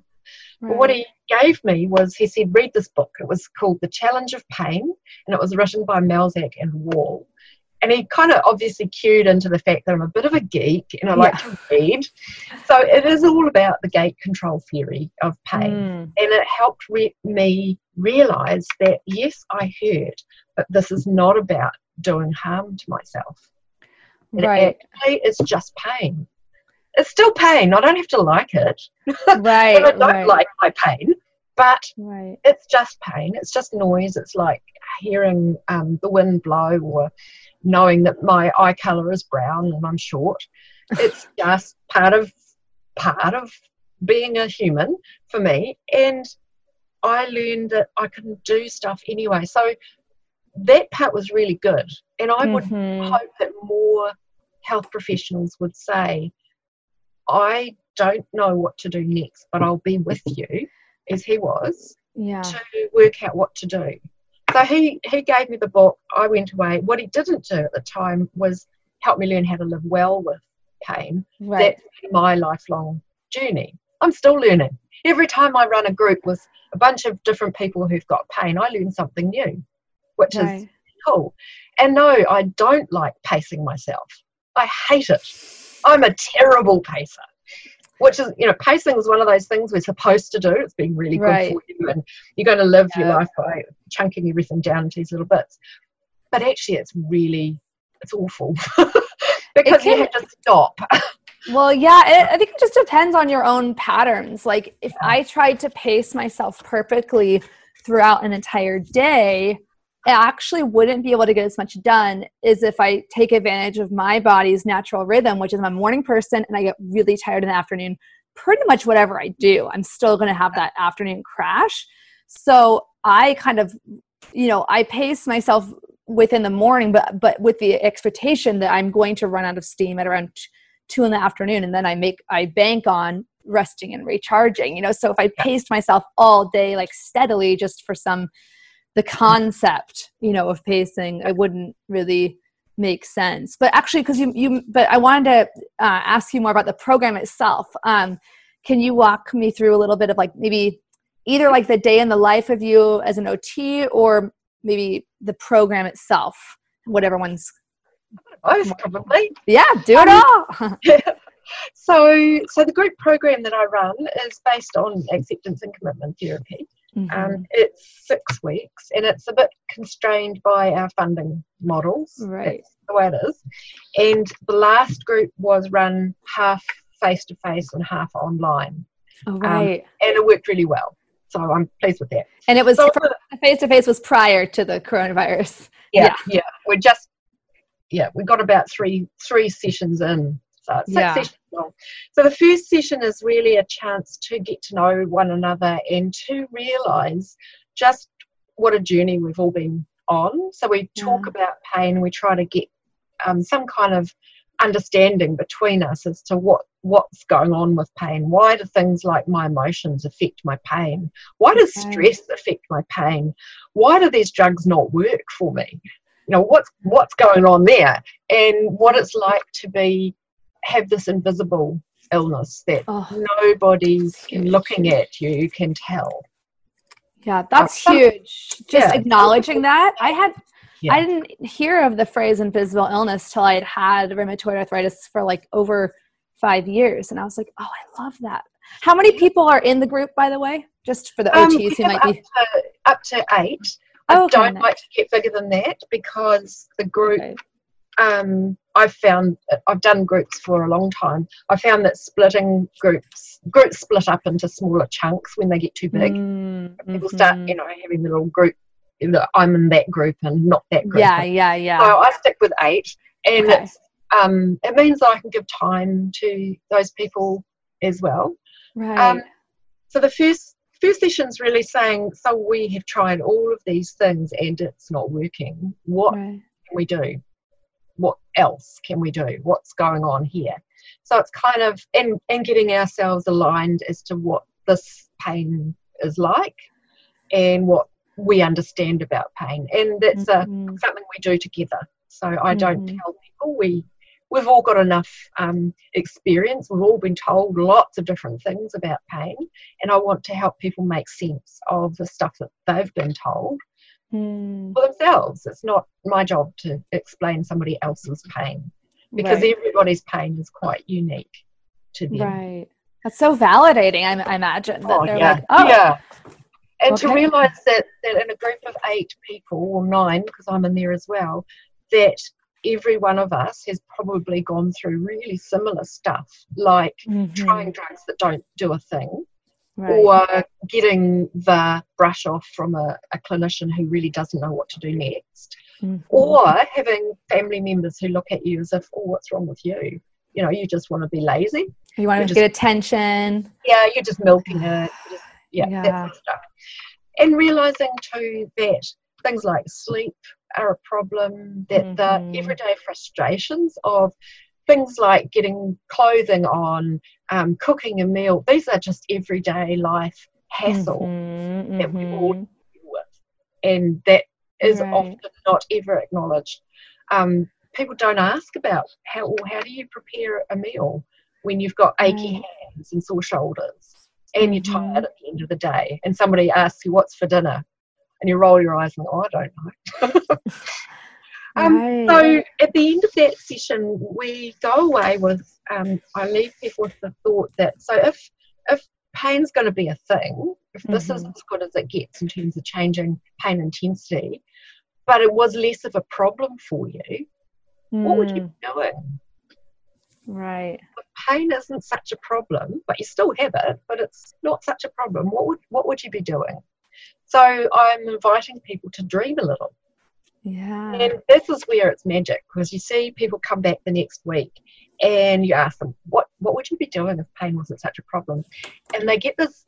Right. But what he gave me was he said, read this book. It was called The Challenge of Pain, and it was written by Melzack and Wall and he kind of obviously cued into the fact that I'm a bit of a geek and I like to read. So it is all about the gate control theory of pain. Mm. And it helped re- me realize that, yes, I hurt, but this is not about doing harm to myself. Right. Actually, it's just pain. It's still pain. I don't have to like it. [LAUGHS] Right. I don't right. like my pain, but right. it's just pain. It's just noise. It's like hearing um, the wind blow or knowing that my eye color is brown and I'm short. It's [LAUGHS] just part of part of being a human for me. And I learned that I can do stuff anyway. So that part was really good. And I would mm-hmm. hope that more health professionals would say, I don't know what to do next, but I'll be with you, as he was, yeah. to work out what to do. So he, he gave me the book. I went away. What he didn't do at the time was help me learn how to live well with pain. Right. That's my lifelong journey. I'm still learning. Every time I run a group with a bunch of different people who've got pain, I learn something new, which right. is cool. And no, I don't like pacing myself. I hate it. I'm a terrible pacer which is you know pacing is one of those things we're supposed to do it's been really good right. for you and you're going to live yeah. your life by chunking everything down into these little bits but actually it's really it's awful [LAUGHS] because can, you have to stop well yeah it, i think it just depends on your own patterns like if yeah. i tried to pace myself perfectly throughout an entire day I actually wouldn't be able to get as much done is if I take advantage of my body's natural rhythm, which is I'm a morning person and I get really tired in the afternoon. Pretty much whatever I do, I'm still going to have that afternoon crash. So I kind of, you know, I pace myself within the morning, but but with the expectation that I'm going to run out of steam at around two in the afternoon, and then I make I bank on resting and recharging you know so if i paced myself all day like steadily just for some the concept you know of pacing it wouldn't really make sense. But actually because you you but i wanted to uh, ask you more about the program itself. Um, can you walk me through a little bit of like maybe either like the day in the life of you as an ot or maybe the program itself whatever one's both probably. Yeah do it all. [LAUGHS] [LAUGHS] So so the group program that i run is based on acceptance and commitment therapy mm-hmm. um, it's six weeks and it's a bit constrained by our funding models. Right. That's the way it is. And the last group was run half face to face and half online. Oh, right. um, and it worked really well. So i'm pleased with that. And it was face to face was prior to the coronavirus. Yeah, yeah. yeah. We just yeah we got about three three sessions in so six yeah. sessions long. So the first session is really a chance to get to know one another and to realise just what a journey we've all been on. So we talk yeah. about pain. We try to get um, some kind of understanding between us as to what what's going on with pain why do things like my emotions affect my pain why does okay. stress affect my pain why do these drugs not work for me you know what's what's going on there and what it's like to be have this invisible illness that oh, nobody looking at you can tell. Yeah, that's uh, huge. Just yeah. acknowledging that. I had yeah. I didn't hear of the phrase invisible illness till I had had rheumatoid arthritis for like over five years. And I was like, oh, I love that. How many people are in the group, by the way? Just for the OTs um, who might be. To, up to eight. I oh, okay, don't nice. like to get bigger than that because the group okay um, I've found I've done groups for a long time. I found that splitting groups groups split up into smaller chunks when they get too big. Mm-hmm. People start, you know, having the little group. I'm in that group and not that group. Yeah, yeah, yeah. So I stick with eight, and okay. it's um, it means that I can give time to those people as well. Right. Um, so the first first session's really saying, so we have tried all of these things and it's not working. What right. can we do? What else can we do? What's going on here? So it's kind of and and getting ourselves aligned as to what this pain is like and what we understand about pain. And that's mm-hmm. a, something we do together. So I mm-hmm. don't tell people we we've all got enough um, experience. We've all been told lots of different things about pain, and I want to help people make sense of the stuff that they've been told mm. for themselves. It's not my job to explain somebody else's pain because right. everybody's pain is quite unique to them. Right. That's so validating, I, I imagine. That oh, they're yeah. like, oh. Yeah. And okay. to realize that, that in a group of eight people, or nine, because I'm in there as well, that every one of us has probably gone through really similar stuff, like mm-hmm. trying drugs that don't do a thing, right. or getting the brush off from a, a, clinician who really doesn't know what to do next, mm-hmm. or having family members who look at you as if, oh, what's wrong with you? You know, you just want to be lazy. You want to just, get attention. Yeah, you're just milking it. [SIGHS] Just, yeah, yeah, that sort of stuff. And realizing too that things like sleep are a problem, that mm-hmm. the everyday frustrations of things like getting clothing on, um, cooking a meal, these are just everyday life hassle mm-hmm, that we all mm-hmm. deal with. And that is right. often not ever acknowledged. Um, people don't ask about how, well, how do you prepare a meal when you've got achy right. hands and sore shoulders and mm-hmm. you're tired at the end of the day and somebody asks you what's for dinner and you roll your eyes and go, oh, I don't know. [LAUGHS] Um, right. So at the end of that session, we go away with, um, I leave people with the thought that, so if, if pain's going to be a thing, if this mm-hmm. is as good as it gets in terms of changing pain intensity, but it was less of a problem for you, mm. what would you mm. be doing? Right. If pain isn't such a problem, but you still have it, but it's not such a problem. What would what would you be doing? So I'm inviting people to dream a little. Yeah. And this is where it's magic because you see people come back the next week and you ask them, what, what would you be doing if pain wasn't such a problem? And they get this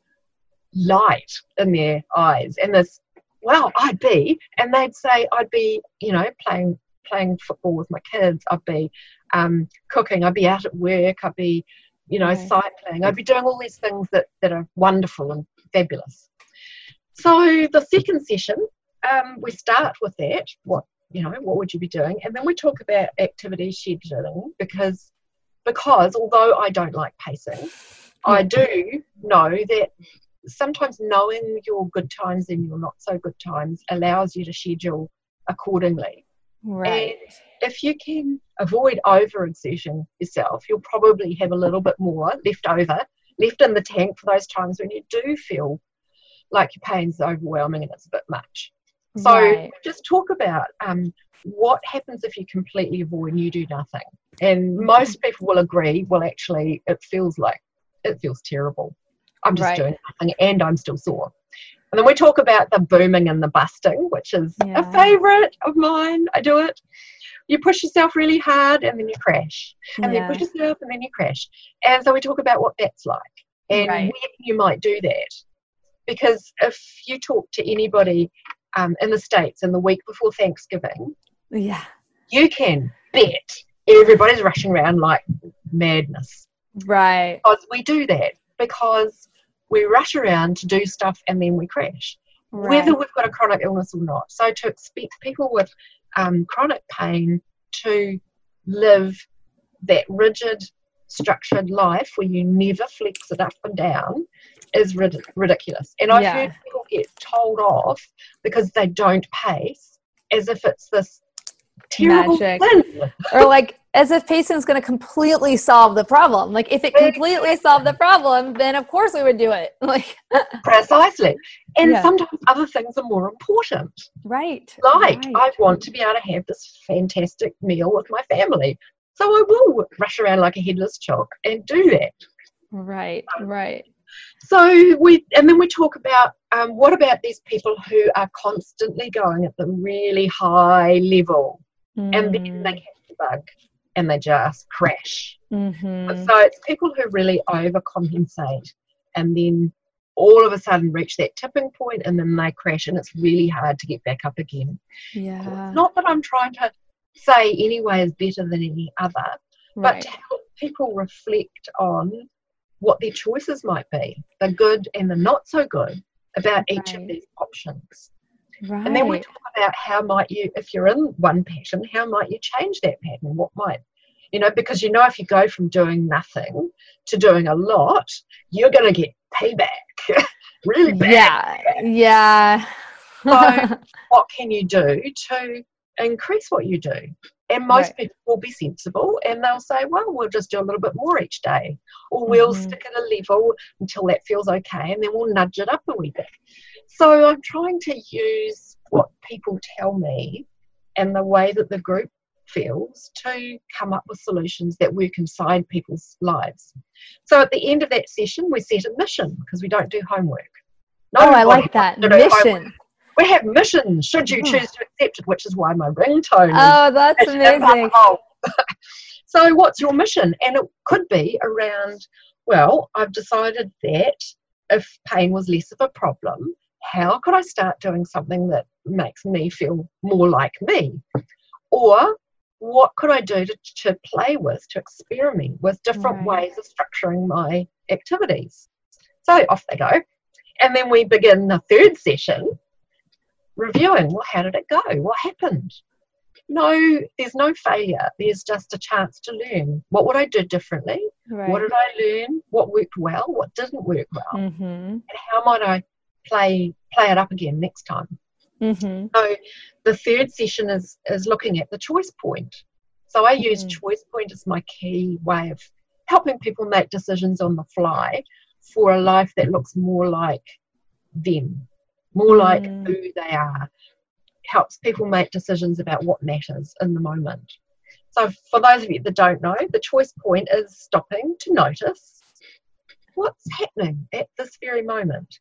light in their eyes and this, well, I'd be, and they'd say, I'd be, you know, playing playing football with my kids, I'd be um, cooking, I'd be out at work, I'd be you know, cycling. I'd be doing all these things that, that are wonderful and fabulous. So the second session, um, we start with that. What you know, what would you be doing? And then we talk about activity scheduling because because although I don't like pacing, I do know that sometimes knowing your good times and your not so good times allows you to schedule accordingly. Right. And if you can avoid overexerting yourself, you'll probably have a little bit more left over, left in the tank for those times when you do feel like your pain's overwhelming and it's a bit much. So Right. just talk about um, what happens if you completely avoid and you do nothing. And most people will agree, well, actually, it feels like it feels terrible. I'm just Right. doing nothing and I'm still sore. And then we talk about the booming and the busting, which is Yeah. a favorite of mine. I do it. You push yourself really hard and then you crash. And then you push yourself and then you crash. And so we talk about what that's like and Right. you might do that. Because if you talk to anybody um, in the States in the week before Thanksgiving, Yeah. you can bet everybody's rushing around like madness. Right. Because we do that because we rush around to do stuff and then we crash, Right. whether we've got a chronic illness or not. So to expect people with um, chronic pain to live that rigid, structured life where you never flex it up and down is rid- ridiculous. And I've Yeah. heard people get told off because they don't pace as if it's this terrible Magic. thing. or like as if pacing is going to completely solve the problem. Like if it completely solved the problem, then of course we would do it. [LAUGHS] Like Precisely. And Yeah. sometimes other things are more important. right. Like, right. I want to be able to have this fantastic meal with my family. So I will rush around like a headless chook and do that. Right. Right. So we, and then we talk about um, what about these people who are constantly going at the really high level and then they catch the bug and they just crash. Mm-hmm. So it's people who really overcompensate and then all of a sudden reach that tipping point and then they crash and it's really hard to get back up again. Yeah. It's not that I'm trying to say any way is better than any other, but to help people reflect on what their choices might be, the good and the not so good about each of these options. Right. And then we talk about how might you, if you're in one pattern, how might you change that pattern? What might, you know, because you know if you go from doing nothing to doing a lot, you're going to get payback [LAUGHS] really bad. yeah. Yeah. So- [LAUGHS] What can you do to increase what you do? And most Right. people will be sensible and they'll say, well, we'll just do a little bit more each day. Or we'll Mhm. stick at a level until that feels okay and then we'll nudge it up a wee bit. So I'm trying to use what people tell me and the way that the group feels to come up with solutions that work inside people's lives. So at the end of that session, we set a mission because we don't do homework. oh, I like that to homework. Mission. We have missions should you Oh. choose to accept it, which is why my ringtone oh, is Oh, that's about amazing. [LAUGHS] so, what's your mission? And it could be around, well, I've decided that if pain was less of a problem, how could I start doing something that makes me feel more like me? Or what could I do to, to play with, to experiment with different Right. ways of structuring my activities? So off they go. And then we begin the third session reviewing well, how did it go? What happened? No, there's no failure. There's just a chance to learn. What would I do differently? Right. What did I learn? What worked well? What didn't work well? mm-hmm. And how might I play play it up again next time? Mm-hmm. So the third session is is looking at the choice point. So I use Mhm. choice point as my key way of helping people make decisions on the fly for a life that looks more like them, more like Mm. who they are. Helps people make decisions about what matters in the moment. So for those of you that don't know, the choice point is stopping to notice what's happening at this very moment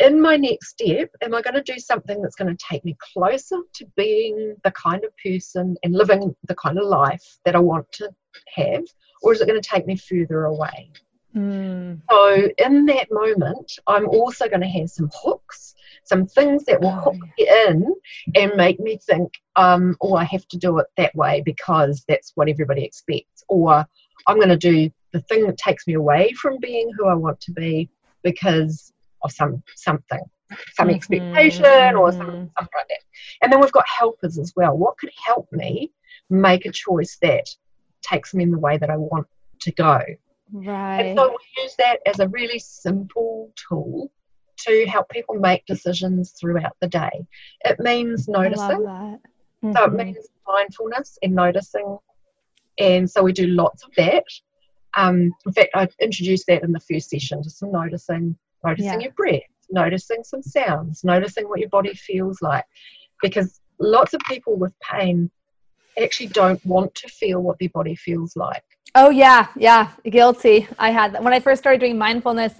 in my next step, am I going to do something that's going to take me closer to being the kind of person and living the kind of life that I want to have, or is it going to take me further away? Mm. So, in that moment, I'm also going to have some hooks, some things that will hook me in and make me think, um, oh, I have to do it that way because that's what everybody expects, or I'm going to do the thing that takes me away from being who I want to be because of some something, some Mhm, expectation or some, something like that. And then we've got helpers as well. What could help me make a choice that takes me in the way that I want to go? Right. And so we use that as a really simple tool to help people make decisions throughout the day. It means noticing. that. So it Mhm. means mindfulness and noticing. And so we do lots of that. Um, in fact, I introduced that in the first session, just some noticing, noticing Yeah. your breath, noticing some sounds, noticing what your body feels like. Because lots of people with pain actually don't want to feel what their body feels like. Oh yeah, yeah, guilty. I had that when I first started doing mindfulness.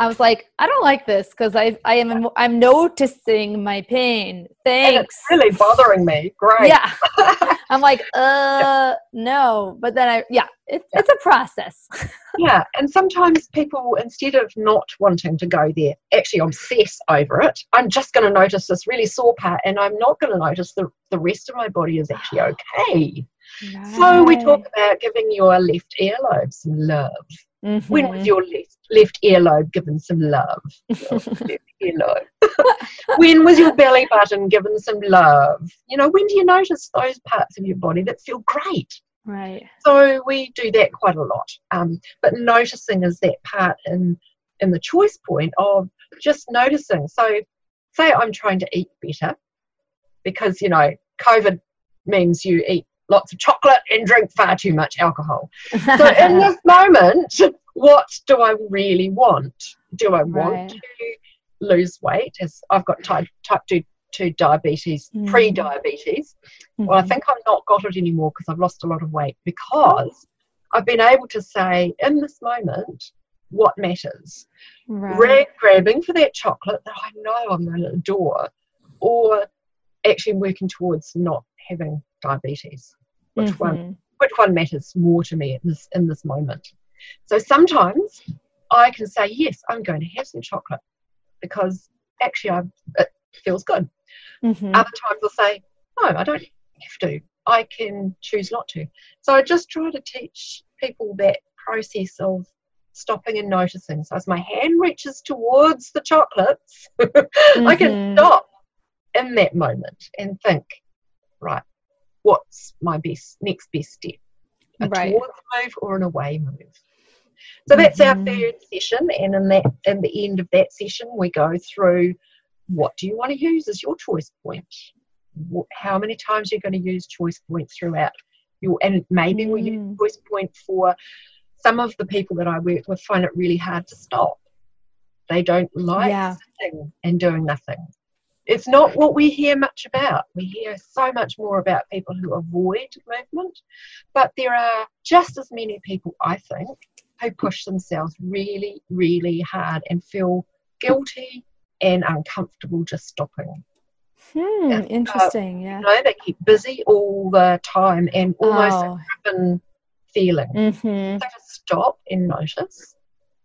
I was like, I don't like this because I I am I'm noticing my pain. And Thanks. it's really bothering me. Great. Yeah. [LAUGHS] I'm like, uh, no. But then I, yeah, it, Yeah. it's a process. [LAUGHS] Yeah, and sometimes people, instead of not wanting to go there, actually obsess over it. I'm just going to notice this really sore part, and I'm not going to notice the, the rest of my body is actually [SIGHS] okay. So we talk about giving your left earlobe some love. When Mm-hmm. was your left, left earlobe given some love? [LAUGHS] Earlobe. [LAUGHS] when was your belly button given some love? You know, when do you notice those parts of your body that feel great? right. So we do that quite a lot. Um, but noticing is that part in in the choice point of just noticing. So say I'm trying to eat better because you know COVID means you eat lots of chocolate and drink far too much alcohol. So in [LAUGHS] this moment, what do I really want? Do I want Right. to lose weight? As I've got type type two, two diabetes, Mm. pre-diabetes. Well, I Mhm. think I've not got it anymore because I've lost a lot of weight because I've been able to say in this moment what matters. right. Ra- grabbing for that chocolate that I know I'm going to adore, or actually working towards not having diabetes. Which one? Mhm. Which one matters more to me in this in this moment? So sometimes I can say yes, I'm going to have some chocolate because actually I, it feels good. Mhm. Other times I'll say, no, I don't have to. I can choose not to. So I just try to teach people that process of stopping and noticing. So as my hand reaches towards the chocolates, [LAUGHS] I can Mhm. stop in that moment and think, right, what's my best next best step? A Right. towards move or an away move? So that's our Mhm. third session, and in that in the end of that session, we go through what do you want to use as your choice point? How many times you're going to use choice point throughout your, and maybe we use Mm. choice point for some of the people that I work with find it really hard to stop. They don't like Yeah. sitting and doing nothing. It's not what we hear much about. We hear so much more about people who avoid movement, but there are just as many people, I think, who push themselves really, really hard and feel guilty and uncomfortable just stopping. Hmm, uh, interesting. Yeah. You know, they keep busy all the time and almost Oh. driven feeling. Mm-hmm. So to stop and notice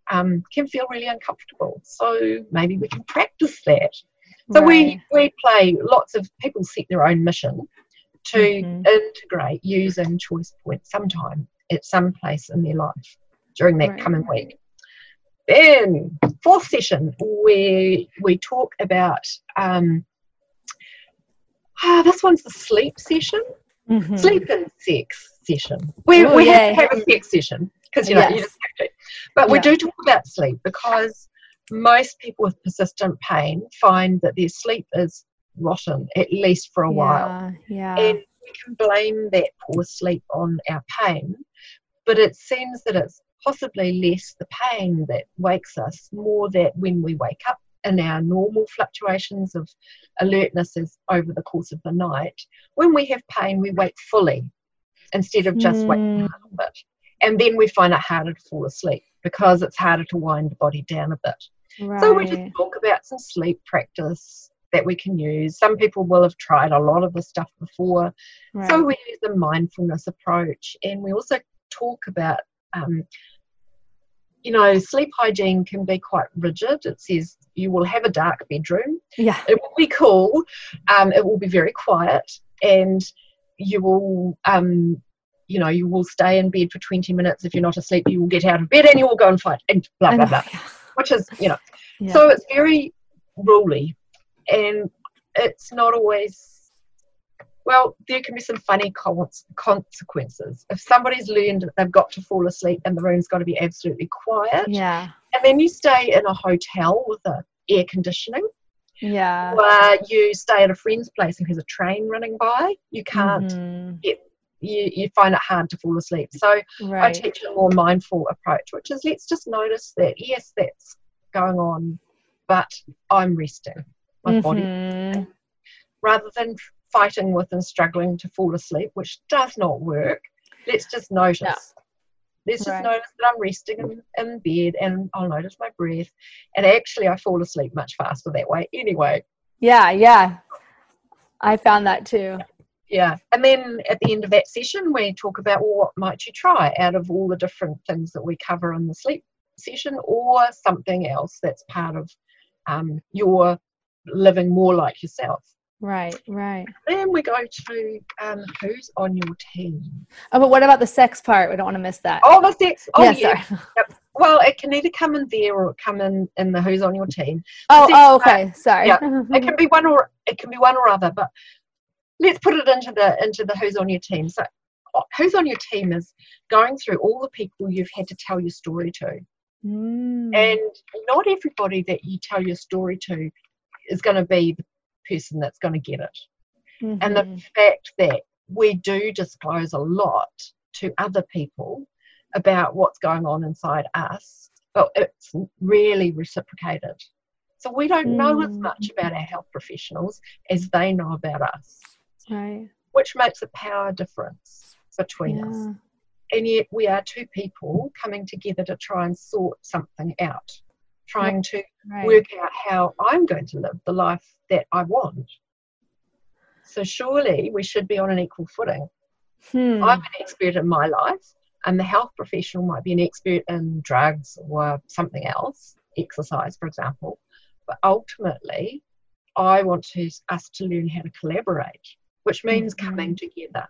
um, can feel really uncomfortable. So maybe we can practice that. So we, we play lots of people set their own mission to Mhm. integrate using choice points sometime at some place in their life during that Right, coming week. Then fourth session we we talk about um, ah, this one's the sleep session Mhm. sleep and sex session. We, Ooh, we have yay. to have a sex session because you know you just have to. But we do talk about sleep because most people with persistent pain find that their sleep is rotten at least for a while, Yeah. and we can blame that poor sleep on our pain. But it seems that it's possibly less the pain that wakes us, more that when we wake up in our normal fluctuations of alertness is over the course of the night, when we have pain, we wake fully instead of just waking Mm. a little bit. And then we find it harder to fall asleep because it's harder to wind the body down a bit. Right. So we just talk about some sleep practice that we can use. Some people will have tried a lot of the stuff before. right. So we use the mindfulness approach, and we also talk about, um, you know, sleep hygiene can be quite rigid. It says you will have a dark bedroom. yeah. It will be cool. Um, it will be very quiet, and you will, um, you know, you will stay in bed for 20 minutes. If you're not asleep, you will get out of bed and you will go and fight and blah, blah, blah. [LAUGHS] Which is, you know, Yeah. so it's very ruly and it's not always well there can be some funny cons- consequences if somebody's learned that they've got to fall asleep and the room's got to be absolutely quiet yeah. and then you stay in a hotel with a air conditioning Yeah. where you stay at a friend's place and there's a train running by you can't Mhm. You, you find it hard to fall asleep so I teach a more mindful approach, which is let's just notice that yes, that's going on, but I'm resting my body Mhm. rather than fighting with and struggling to fall asleep, which does not work. Let's just notice. No. Let's just Right. notice that I'm resting in, in bed and I'll notice my breath. And actually, I fall asleep much faster that way anyway. Yeah. Yeah. I found that too. Yeah. And then at the end of that session, we talk about well, what might you try out of all the different things that we cover in the sleep session or something else that's part of um, your living more like yourself. Right. Right. Then we go to um, who's on your team. Oh, but what about the sex part? We don't want to miss that. Oh, the sex. Oh, yeah, yeah. sorry. Well, it can either come in there or come in in the who's on your team. Oh, oh, part- okay. Sorry. yeah. It can be one or it can be one or other, but let's put it into the into the who's on your team. So, who's on your team is going through all the people you've had to tell your story to, Mm. and not everybody that you tell your story to is going to be the person that's going to get it. And the Mhm. fact that we do disclose a lot to other people about what's going on inside us, but it's really reciprocated. So we don't know as Mm. much about our health professionals as they know about us, right. which makes a power difference between us. And yet we are two people coming together to try and sort something out, trying to Right. work out how I'm going to live the life that I want. So surely we should be on an equal footing. Hmm. I'm an expert in my life, and the health professional might be an expert in drugs or something else, exercise, for example. But ultimately, I want to, us to learn how to collaborate, which means coming together.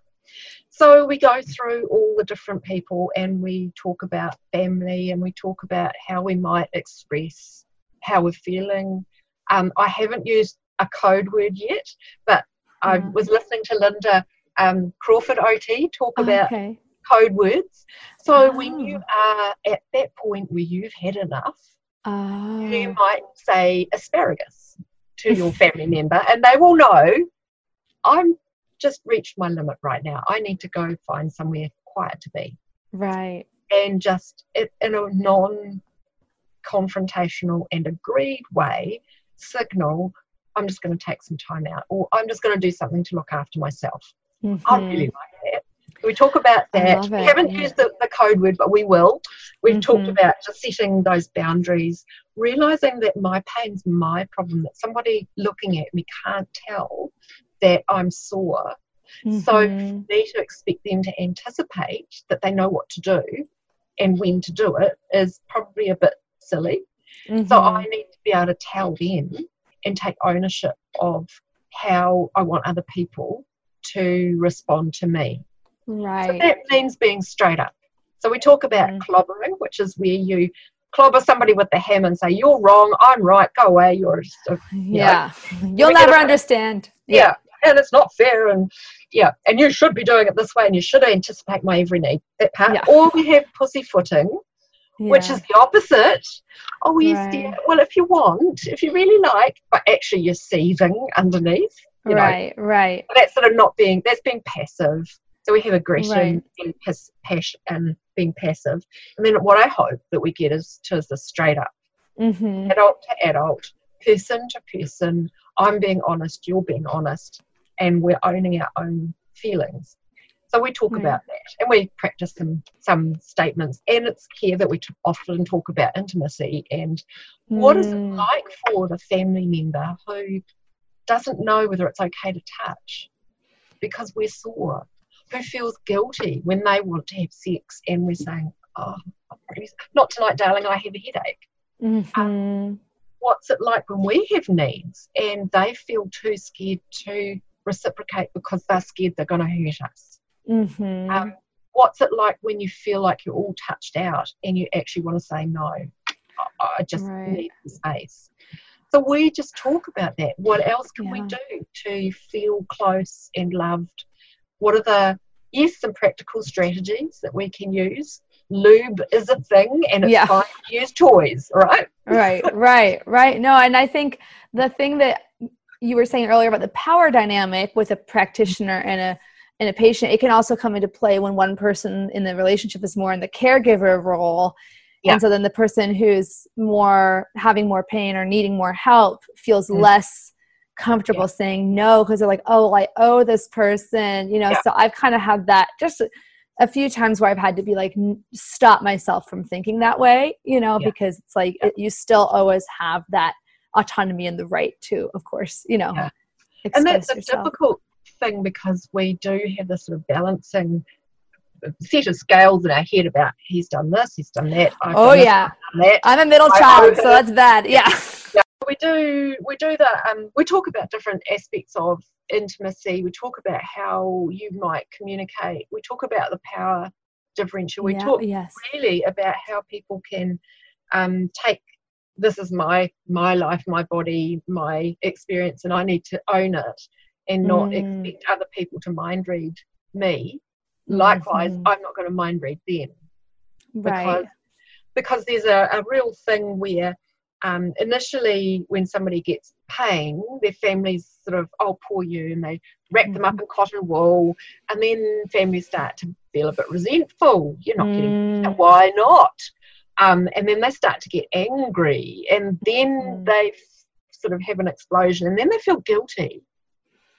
So we go through all the different people and we talk about family and we talk about how we might express how we're feeling. Um, I haven't used a code word yet, but I Mhm. was listening to Linda um, Crawford OT talk Oh, about okay. code words. So when you Oh. are at that point where you've had enough, Oh. you might say asparagus to your [LAUGHS] family member, and they will know I'm just reached my limit right now. I need to go find somewhere quiet to be, Right. and just i- in a non confrontational and agreed way signal I'm just going to take some time out, or I'm just going to do something to look after myself. I Mhm. really like that. We talk about that. We haven't yeah. used the, the code word, but we will. We've talked Mhm. about just setting those boundaries, realizing that my pain's my problem, that somebody looking at me can't tell that I'm sore. So Mhm. for me to expect them to anticipate that they know what to do and when to do it is probably a bit silly. So Mhm. I need to be able to tell them and take ownership of how I want other people to respond to me. Right. So that means being straight up. So we talk about Mm. clobbering, which is where you clobber somebody with the hammer and say, You're wrong, I'm right, go away, you're just a yeah. You'll never understand. yeah, and it's not fair, and yeah, and you should be doing it this way, and you should anticipate my every need. That part, Yeah. or we have pussyfooting, which is the opposite. Oh yes, dear. Well, if you want, if you really like, but actually you're seething underneath. You know, right. Right. but that's sort of not being that's being passive. So we have aggression Right. and pas- passion and being passive, and then what I hope that we get is to the straight up, Mm-hmm. adult to adult, person to person. I'm being honest, you're being honest, and we're owning our own feelings. So we talk Right. about that, and we practice some some statements. And it's here that we t- often talk about intimacy and what is it Mm. like for the family member who doesn't know whether it's okay to touch because we're sore, who feels guilty when they want to have sex and we're saying, oh, not tonight, darling, I have a headache. Mm-hmm. What's it like when we have needs and they feel too scared to reciprocate because they're scared they're going to hurt us? Mm-hmm. Um, what's it like when you feel like you're all touched out and you actually want to say no? I, I just right. need the space. So we just talk about that. What else can yeah. we do to feel close and loved? What are the yes, some practical strategies that we can use. Lube is a thing and it's yeah. fine to use toys, right? right, right, right. No, and I think the thing that you were saying earlier about the power dynamic with a practitioner and a and a patient, it can also come into play when one person in the relationship is more in the caregiver role. Yeah. And so then the person who's more having more pain or needing more help feels mm. less comfortable yeah. saying no because they're like, oh, I owe this person, you know. Yeah. So I've kind of had that just a few times where I've had to be like, stop myself from thinking that way, you know, because it's like it, you still always have that autonomy and the right to, of course, you know. And that's a difficult thing because we do have this sort of balancing set of scales in our head about he's done this, he's done that. I've oh yeah, that. I'm a middle child, so that's bad. Yeah. yeah we do we do that um, we talk about different aspects of intimacy we talk about how you might communicate we talk about the power differential we yeah, talk yes. really about how people can um, take this is my my life my body my experience and i need to own it and not mm. expect other people to mind read me likewise mm-hmm. i'm not going to mind read them right. because because there's a, a real thing where um, initially when somebody gets pain, their families sort of, oh, poor you, and they wrap mm-hmm. them up mm-hmm. in cotton wool, and then families start to feel a bit resentful. You're not mm. getting, why not? Um, and then they start to get angry, and then mm. they f- sort of have an explosion, and then they feel guilty.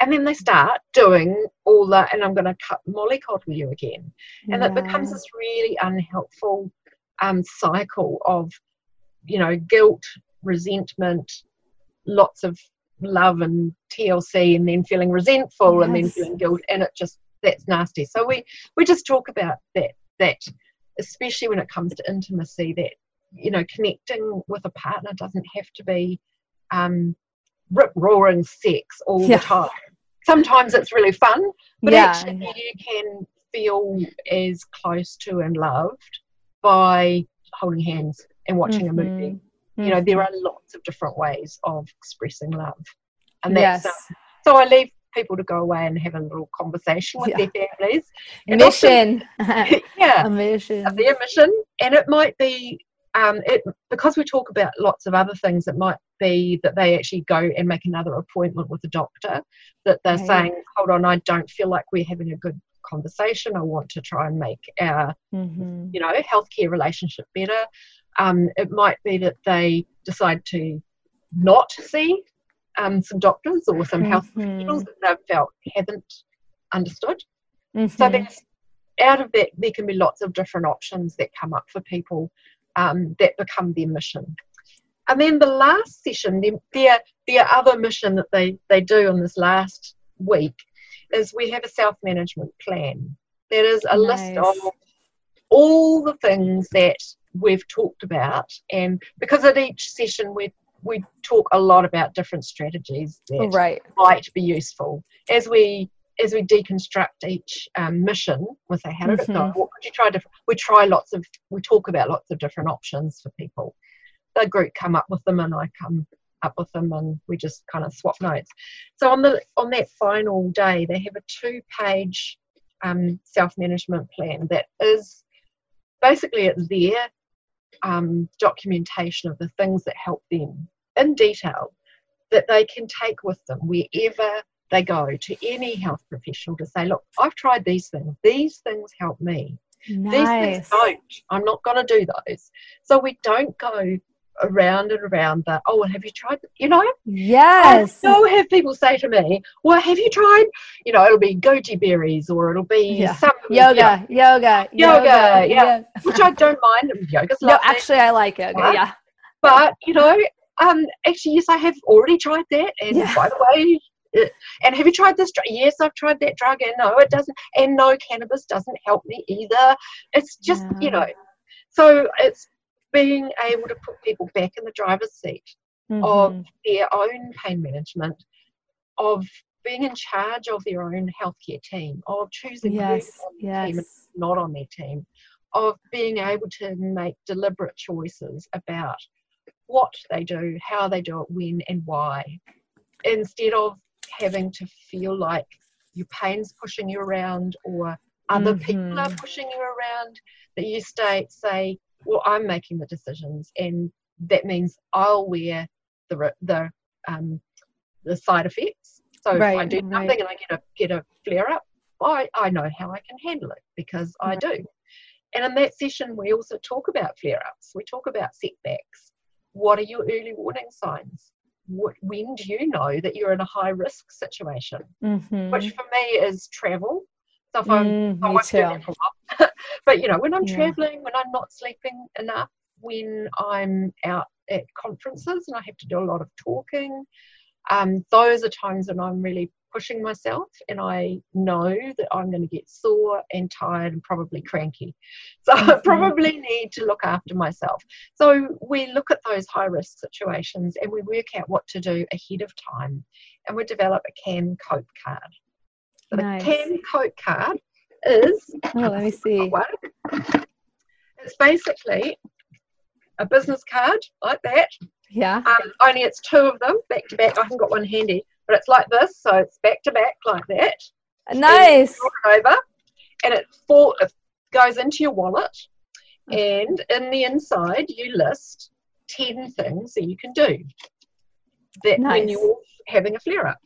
And then they start doing all that, and I'm going to cut mollycoddle you again. And yeah. it becomes this really unhelpful um, cycle of you know, guilt, resentment, lots of love and TLC, and then feeling resentful, yes. and then feeling guilt, and it just that's nasty. So we we just talk about that that especially when it comes to intimacy that you know connecting with a partner doesn't have to be um, rip roaring sex all yeah. the time. Sometimes it's really fun, but yeah. actually you can feel as close to and loved by holding hands and watching mm-hmm. a movie. Mm-hmm. You know, there are lots of different ways of expressing love. And that's yes. uh, so I leave people to go away and have a little conversation with yeah. their families. And mission. Also, [LAUGHS] yeah. a mission. Their mission. And it might be um, it, because we talk about lots of other things, it might be that they actually go and make another appointment with a doctor. That they're saying, "Hold on, I don't feel like we're having a good conversation. I want to try and make our, mm-hmm. you know, healthcare relationship better. Um, it might be that they decide to not see um, some doctors or some mm-hmm. health professionals that they've felt haven't understood. Mm-hmm. So there's out of that there can be lots of different options that come up for people um, that become their mission. And then the last session, their, their other mission that they, they do on this last week is we have a self management plan. That is a nice. list of all the things that we've talked about and because at each session we we talk a lot about different strategies that right. might be useful as we as we deconstruct each um, mission we say how did mm-hmm. it go what could you try to we try lots of we talk about lots of different options for people the group come up with them and i come up with them and we just kind of swap notes so on the on that final day they have a two page um, self-management plan that is basically it's there um, documentation of the things that help them in detail that they can take with them wherever they go to any health professional to say, look, I've tried these things. These things help me. Nice. These things don't. I'm not going to do those. So we don't go around and around that. Oh, well, have you tried? You know? Yes. I still have people say to me, well, have you tried? You know, it'll be goji berries or it'll be yeah. some yoga, yeah. yoga, yoga, yoga, yeah. Which I don't mind. Yoga's No, actually, I like it. Right? Yeah. But, you know, um, actually, yes, I have already tried that. And yeah. by the way, and have you tried this drug? Yes, I've tried that drug, and no, it doesn't. And no, cannabis doesn't help me either. It's just, yeah. you know, so it's being able to put people back in the driver's seat mm-hmm. of their own pain management, of being in charge of their own healthcare team, of choosing yes, who's on yes. team and not on their team, of being able to make deliberate choices about what they do, how they do it, when and why, instead of having to feel like your pain's pushing you around or other mm-hmm. people are pushing you around, that you stay say, well, I'm making the decisions, and that means I'll wear the the um, the side effects. So right, if I do right. something and I get a get a flare up, I, I know how I can handle it because I do. And in that session, we also talk about flare ups. We talk about setbacks. What are your early warning signs? What, when do you know that you're in a high risk situation? Mm-hmm. Which for me is travel. So if I'm, mm, I won't that [LAUGHS] but you know, when I'm yeah. traveling, when I'm not sleeping enough, when I'm out at conferences and I have to do a lot of talking, um, those are times when I'm really pushing myself and I know that I'm going to get sore and tired and probably cranky. So [LAUGHS] mm-hmm. I probably need to look after myself. So we look at those high risk situations and we work out what to do ahead of time and we develop a can cope card. So nice. the can cope card is oh let me see. [LAUGHS] It's basically a business card like that yeah. Um, only it's two of them back to back. I haven't got one handy, but it's like this, so it's back to back like that. Nice. And over, and it, fall, it goes into your wallet, and in the inside you list ten things that you can do that nice. when you're having a flare up.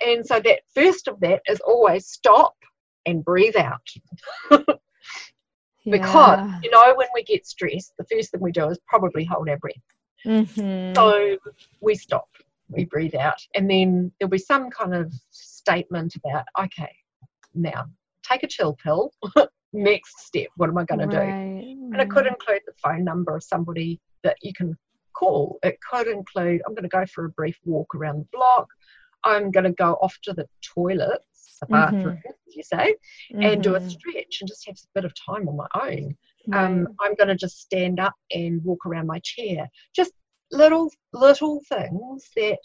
And so that first of that is always stop and breathe out. [LAUGHS] because yeah. you know when we get stressed, the first thing we do is probably hold our breath. Mm-hmm. So we stop, we breathe out, and then there'll be some kind of statement about, okay, now take a chill pill. [LAUGHS] Next step, what am I going right. to do? And it could include the phone number of somebody that you can call. It could include, I'm going to go for a brief walk around the block. I'm going to go off to the toilets, the bathroom, mm-hmm. as you say, mm-hmm. and do a mm-hmm. stretch and just have a bit of time on my own. Um, I'm going to just stand up and walk around my chair. Just little, little things that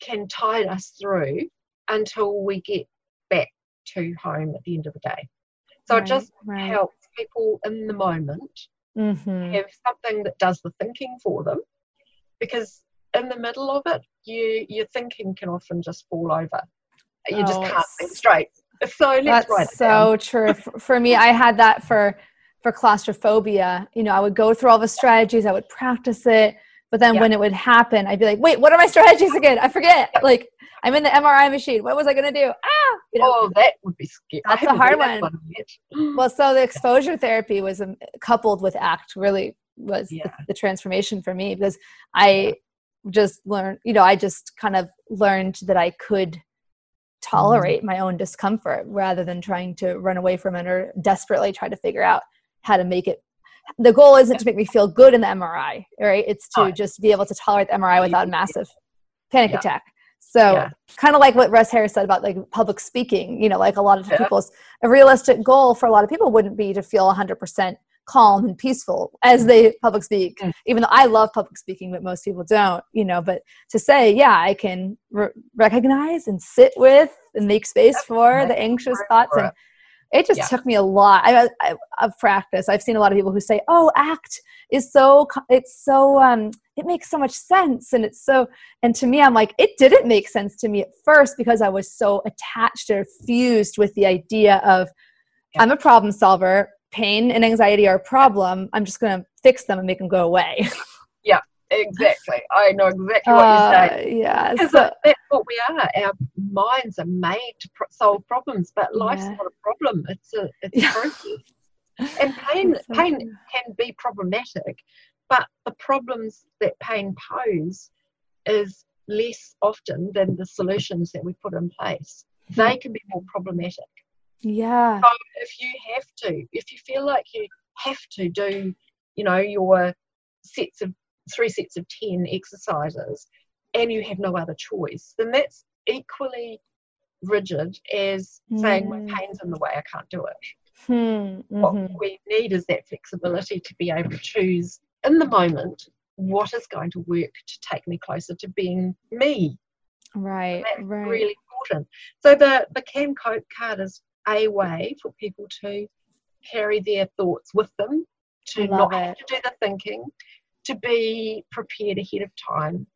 can tide us through until we get back to home at the end of the day. So right, it just right. helps people in the moment mm-hmm. have something that does the thinking for them because in the middle of it, you your thinking can often just fall over. You oh, just can't think straight. So that's so true. For me, I had that for for claustrophobia, you know, I would go through all the strategies, I would practice it, but then yeah. when it would happen, I'd be like, wait, what are my strategies again? I forget. Like, I'm in the MRI machine. What was I going to do? Ah, you know, oh, that would be scary. That's a hard one. one well, so the [LAUGHS] exposure therapy was um, coupled with ACT really was yeah. the, the, transformation for me because I just learned, you know, I just kind of learned that I could mm-hmm. tolerate mm. my own discomfort rather than trying to run away from it or desperately try to figure out how to make it the goal isn't to make me feel good in the MRI, right? It's to just be able to tolerate the MRI without a massive panic yeah. attack. So yeah. kind of like what Russ Harris said about like public speaking, you know, like a lot of yeah. people's a realistic goal for a lot of people wouldn't be to feel 100% calm and peaceful as they public speak. Mm. Even though I love public speaking, but most people don't, you know, but to say, yeah, I can re- recognize and sit with and make space for the anxious thoughts and it just yeah. took me a lot. I, I, of practice i've seen a lot of people who say oh act is so it's so um it makes so much sense and it's so and to me i'm like it didn't make sense to me at first because i was so attached or fused with the idea of yeah. i'm a problem solver. Pain and anxiety are a problem. I'm just going to fix them and make them go away. Yeah exactly. I know exactly what uh, you're saying. Yeah, because so, that's what we are. Our minds are made to pro- solve problems, but life's yeah. not a problem. It's a it's yeah. a process. And pain so pain true. can be problematic, but the problems that pain pose is less often than the solutions that we put in place. Hmm. They can be more problematic. Yeah. So if you have to, if you feel like you have to do, you know, your sets of three sets of 10 exercises and you have no other choice, then that's equally rigid as mm. saying my hmm. pain's in the way, I can't do it. Mm-hmm. What we need is that flexibility to be able to choose in the moment what is going to work to take me closer to being me. Right, right. really important. So the the can cope card is a way for people to carry their thoughts with them, to not have to do the thinking, to be prepared ahead of time.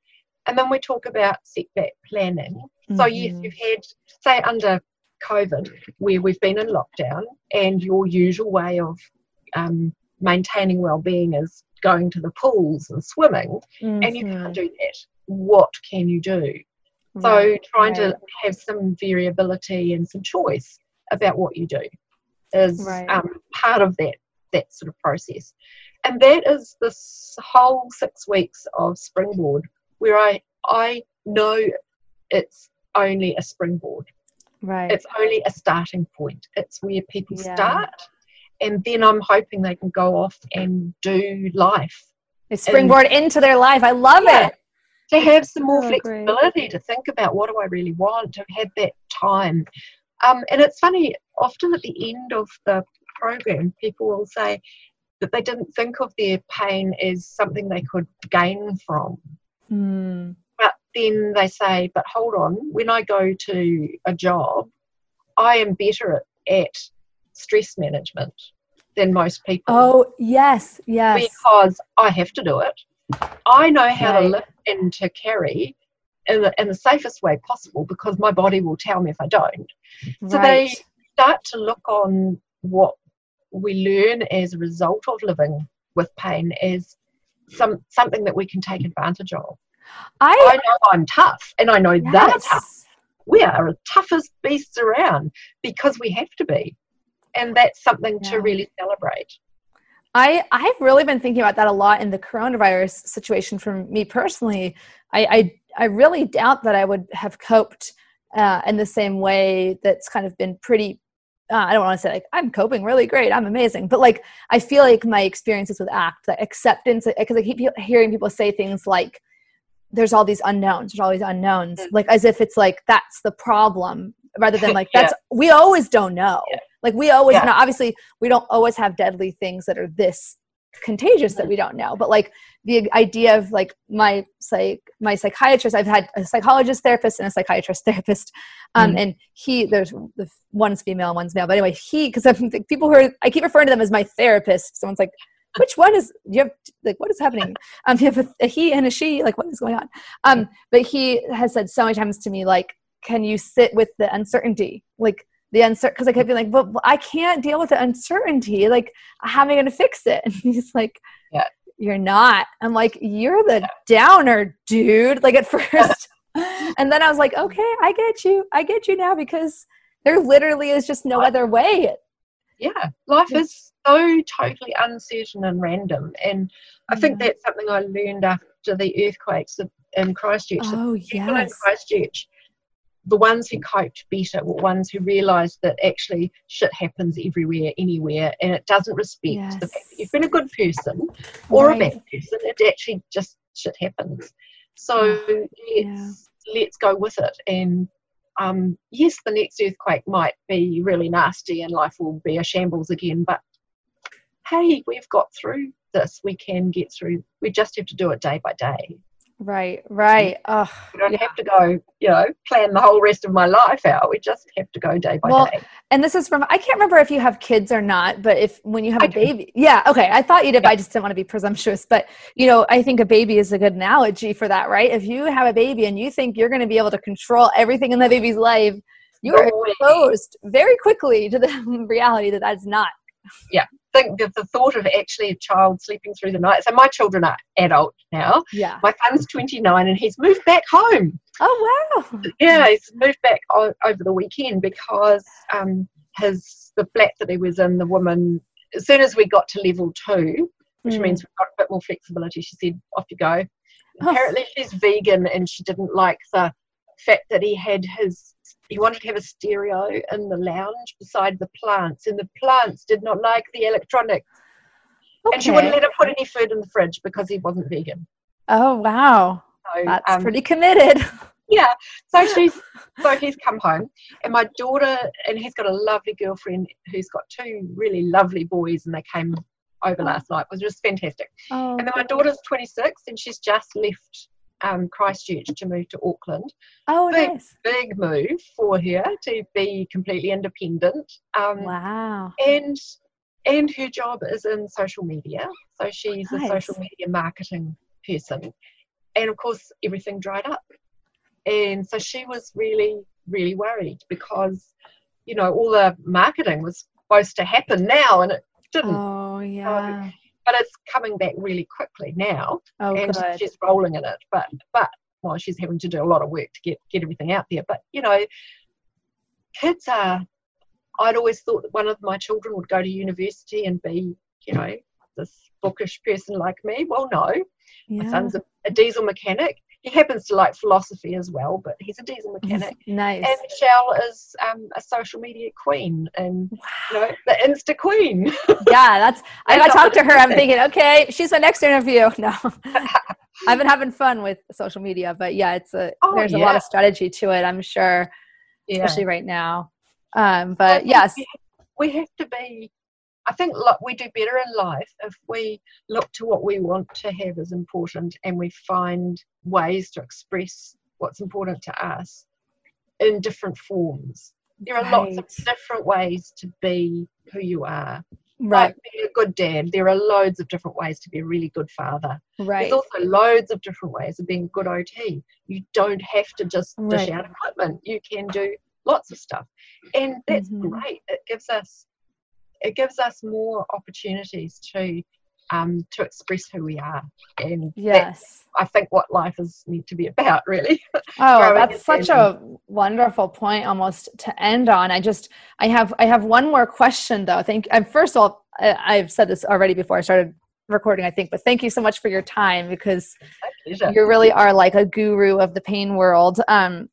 And then we talk about setback planning. Mm-hmm. So yes, you've had say under COVID, where we've been in lockdown, and your usual way of um, maintaining well-being is going to the pools and swimming, mm-hmm. and you can't mm-hmm. do that. What can you do? So right, trying right. to have some variability and some choice about what you do is right. um, part of that that sort of process, and that is this whole six weeks of springboard where I I know it's only a springboard. Right. It's only a starting point. It's where people yeah. start, and then I'm hoping they can go off and do life. They springboard and, into their life. I love yeah. it to have some more oh, flexibility great. to think about what do I really want, to have that time. Um, and it's funny, often at the end of the program, people will say that they didn't think of their pain as something they could gain from. Mm. But then they say, but hold on, when I go to a job, I am better at, at stress management than most people. Oh, yes, yes. Because I have to do it. I know how right. to lift and to carry in the, in the safest way possible because my body will tell me if I don't. Right. So they start to look on what we learn as a result of living with pain is some something that we can take advantage of. I, I know I'm tough and I know yes. they're tough. We are the toughest beasts around because we have to be. And that's something yeah. to really celebrate. I I've really been thinking about that a lot in the coronavirus situation for me personally. I I, I really doubt that I would have coped uh, in the same way that's kind of been pretty. Uh, I don't want to say like I'm coping really great, I'm amazing, but like I feel like my experiences with ACT, that acceptance, because I keep hearing people say things like, "There's all these unknowns, there's all these unknowns," mm-hmm. like as if it's like that's the problem, rather than [LAUGHS] like that's yeah. we always don't know. Yeah like we always yeah. know, obviously we don't always have deadly things that are this contagious that we don't know. But like the idea of like my psych my psychiatrist, I've had a psychologist therapist and a psychiatrist [LAUGHS] therapist. Um mm-hmm. and he there's the one's female and one's male. But anyway, he because I'm people who are I keep referring to them as my therapist. Someone's like, which one is you have like what is happening [LAUGHS] um you have a, a, he and a she like what is going on um but he has said so many times to me like can you sit with the uncertainty like the uncertain because I kept being like, but I can't deal with the uncertainty. Like, how am I going to fix it? [LAUGHS] And he's like, yeah. you're not. I'm like, you're the yeah. downer, dude. Like at [LAUGHS] first, [LAUGHS] and then I was like, okay, I get you. I get you now because there literally is just no other way. Yeah, life is so totally uncertain and random, and I think that's something I learned after the earthquakes in Christchurch. Oh, yes. People in Christchurch the ones who coped better were ones who realised that actually shit happens everywhere, anywhere, and it doesn't respect yes. the fact that you've been a good person or right. a bad person. It actually just shit happens. So let's let's go with it. And um, yes, the next earthquake might be really nasty and life will be a shambles again, but hey, we've got through this. We can get through. We just have to do it day by day. Right, right. Oh, we don't have to go, you know, plan the whole rest of my life out. We just have to go day by well, day. And this is from I can't remember if you have kids or not, but if when you have I a baby, yeah, okay. I thought you did, yeah. I just didn't want to be presumptuous. But you know, I think a baby is a good analogy for that, right? If you have a baby and you think you're going to be able to control everything in the baby's life, you are exposed very quickly to the [LAUGHS] reality that that's not. Yeah, think that the thought of actually a child sleeping through the night. So my children are adult now. Yeah. My son's 29 and he's moved back home. Oh wow. Yeah, he's moved back o- over the weekend because um, his the flat that he was in, the woman, as soon as we got to level two, which mm. means we've got a bit more flexibility, she said, "Off you go." Oh. Apparently, she's vegan and she didn't like the fact that he had his he wanted to have a stereo in the lounge beside the plants, and the plants did not like the electronics. Okay. And she wouldn't let him put any food in the fridge because he wasn't vegan. Oh wow, so, that's um, pretty committed. [LAUGHS] Yeah, so she's so he's come home, and my daughter and he's got a lovely girlfriend who's got two really lovely boys, and they came over last night. It was just fantastic. Oh, and then my daughter's 26, and she's just left um, Christchurch to move to Auckland. Oh, big, nice. Big move for her to be completely independent. Um, Wow. And and her job is in social media. So she's Nice. a social media marketing person. And of course, everything dried up. And so she was really, really worried because, you know, all the marketing was supposed to happen now and it didn't. Oh, yeah. But it's coming back really quickly now Oh, and good. she's rolling in it. But but well, she's having to do a lot of work to get get everything out there. But you know, kids are. I'd always thought that one of my children would go to university and be, you know, this bookish person like me. Well, no, my son's a, a diesel mechanic. He happens to like philosophy as well, but he's a diesel mechanic. Nice. And Michelle is um, a social media queen and you know the Insta queen. [LAUGHS] yeah, that's. I, I talked to her. I'm thinking, okay, she's my next interview. [LAUGHS] No, [LAUGHS] I've been having fun with social media, but yeah, it's a Oh, there's a lot of strategy to it. I'm sure, yeah. especially right now. Um, but yes, we have to be i think lo- we do better in life if we look to what we want to have as important and we find ways to express what's important to us in different forms. There are lots of different ways to be who you are. Right, like being a good dad there are loads of different ways to be a really good father. Right, there's also loads of different ways of being a good ot you don't have to just dish Right. out equipment. You can do lots of stuff. And that's Mhm. great. It gives us it gives us more opportunities to um to express who we are and yes. i think what life is meant to be about really [LAUGHS] Oh, that's such a wonderful point almost to end on. I just I have I have one more question though. Thank. and first of all, I, I've said this already before I started recording, I think, but thank you so much for your time because you really are like a guru of the pain world. Um,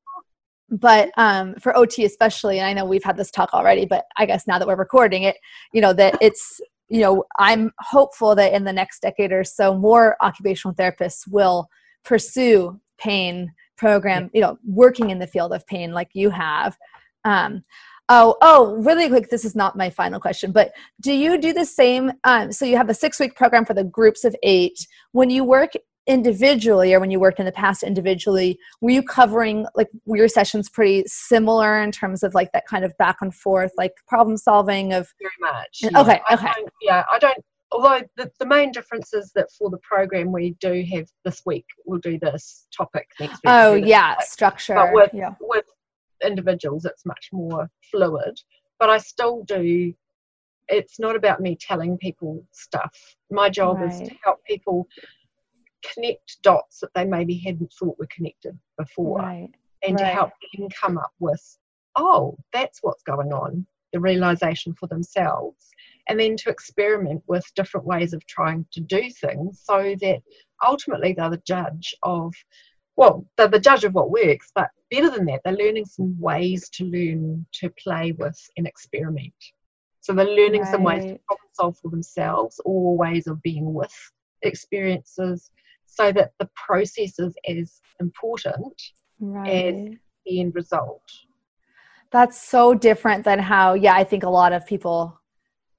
but um, for OT especially, and I know we've had this talk already, but I guess now that we're recording it, you know that it's you know I'm hopeful that in the next decade or so, more occupational therapists will pursue pain program, you know, working in the field of pain like you have. Um, oh, oh, really quick. This is not my final question, but do you do the same? Um, so you have a six week program for the groups of eight. When you work individually, or when you worked in the past individually, were you covering like were your sessions pretty similar in terms of like that kind of back and forth, like problem solving of? very much. Yeah, okay, I okay. yeah, I don't. Although the, the main difference is that for the program we do have this week we'll do this topic next week. Oh we'll yeah, topic. structure. But with yeah. with individuals it's much more fluid. But I still do. It's not about me telling people stuff. My job is to help people connect dots that they maybe hadn't thought were connected before Right. and to help them come up with, oh, that's what's going on, the realization for themselves, and then to experiment with different ways of trying to do things so that ultimately they're the judge of, well, they're the judge of what works, but better than that, they're learning some ways to learn to play with and experiment. So they're learning some ways to problem solve for themselves or ways of being with experiences so that the process is as important Right. the end result. That's so different than how, yeah, I think a lot of people,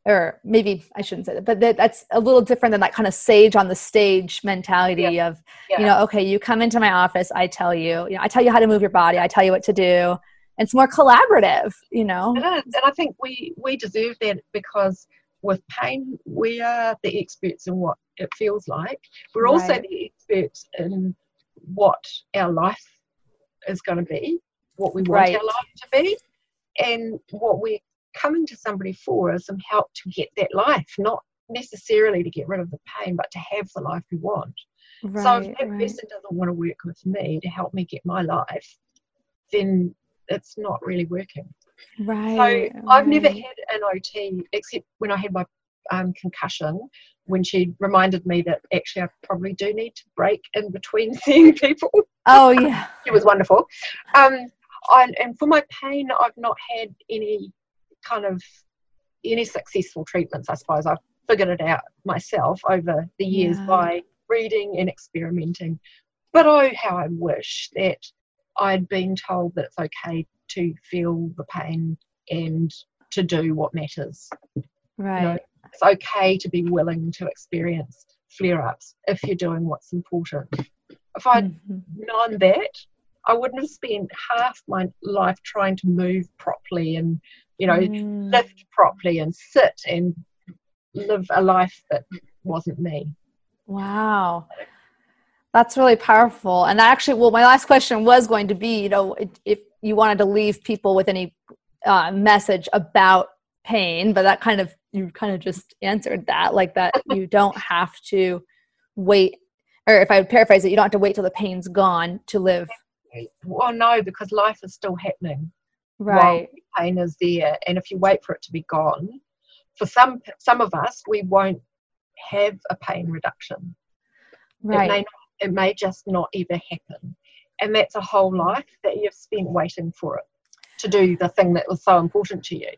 or maybe I shouldn't say that, but that, that's a little different than that kind of sage on the stage mentality of, Yeah. you know, okay, you come into my office, I tell you, you know, I tell you how to move your body, I tell you what to do. It's more collaborative, you know. It is, and I think we we deserve that because with pain we are the experts in what it feels like. We're also the experts in what our life is going to be, what we want Right. our life to be, and what we're coming to somebody for is some help to get that life, not necessarily to get rid of the pain, but to have the life we want. so if that right. person doesn't want to work with me to help me get my life, then it's not really working. Right. So I've never had an OT except when I had my um, concussion, when she reminded me that actually I probably do need to break in between [LAUGHS] seeing people. Oh, yeah. [LAUGHS] It was wonderful. Um, I, and for my pain, I've not had any kind of any successful treatments. I suppose I've figured it out myself over the years Yeah. by reading and experimenting. But oh, how I wish that I'd been told that it's okay to feel the pain and to do what matters. Right. It's okay to be willing to experience flare ups if you're doing what's important. If I'd mm-hmm. known that, I wouldn't have spent half my life trying to move properly and, you know, mm. lift properly and sit and live a life that wasn't me. Wow. That's really powerful. And actually, well, my last question was going to be, you know, if you wanted to leave people with any uh, message about pain, but that kind of, you kind of just answered that, like that [LAUGHS] you don't have to wait, or if I would paraphrase it, you don't have to wait till the pain's gone to live. Well, no, because life is still happening. Right. pain is there. And if you wait for it to be gone, for some some of us, we won't have a pain reduction. Right. It may, not, it may just not ever happen. And that's a whole life that you've spent waiting for it to do the thing that was so important to you.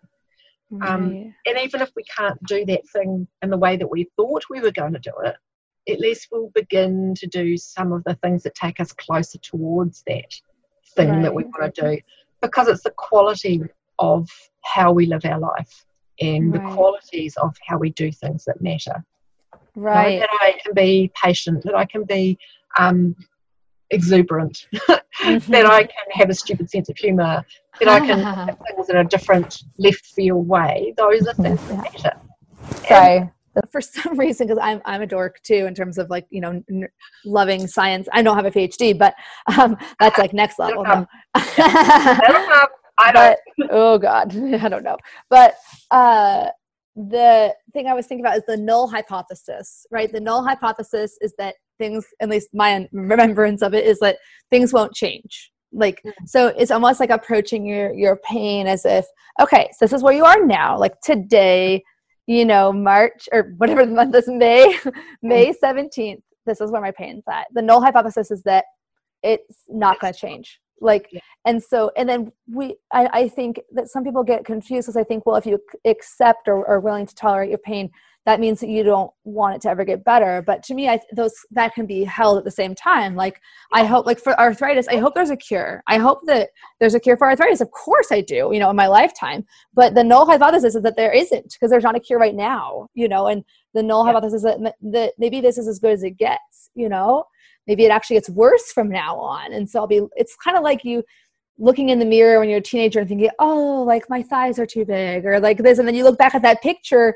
Right. Um, and even if we can't do that thing in the way that we thought we were going to do it, at least we'll begin to do some of the things that take us closer towards that thing right. that we want to do because it's the quality of how we live our life and right. the qualities of how we do things that matter. Right. That I can be patient, that I can be um, exuberant, [LAUGHS] mm-hmm. that I can have a stupid sense of humour, that I can [LAUGHS] do things in a different left field way. Those are things that matter. So, for some [LAUGHS] reason, because I'm I'm a dork too in terms of like you know n- loving science. I don't have a PhD, but um, that's like next level. I don't. But, oh God, I don't know. But uh, the thing I was thinking about is the null hypothesis, right? The null hypothesis is that things, at least my remembrance of it, is that things won't change. Like, mm-hmm. so it's almost like approaching your your pain as if, okay, so this is where you are now. Like today, you know, March or whatever the month is, May, [LAUGHS] May mm-hmm. seventeenth. This is where my pain's at. The null hypothesis is that it's not going to change like yeah. and so and then we I, I think that some people get confused because i think well if you accept or are willing to tolerate your pain that means that you don't want it to ever get better. But to me i those that can be held at the same time. Like i hope like for arthritis i hope there's a cure. I hope that there's a cure for arthritis. Of course i do you know in my lifetime. But the null hypothesis is that there isn't because there's not a cure right now you know and the null yeah. hypothesis is that, that maybe this is as good as it gets you know maybe it actually gets worse from now on. And so i'll be it's kind of like you looking in the mirror when you're a teenager and thinking oh like my thighs are too big or like this. And then you look back at that picture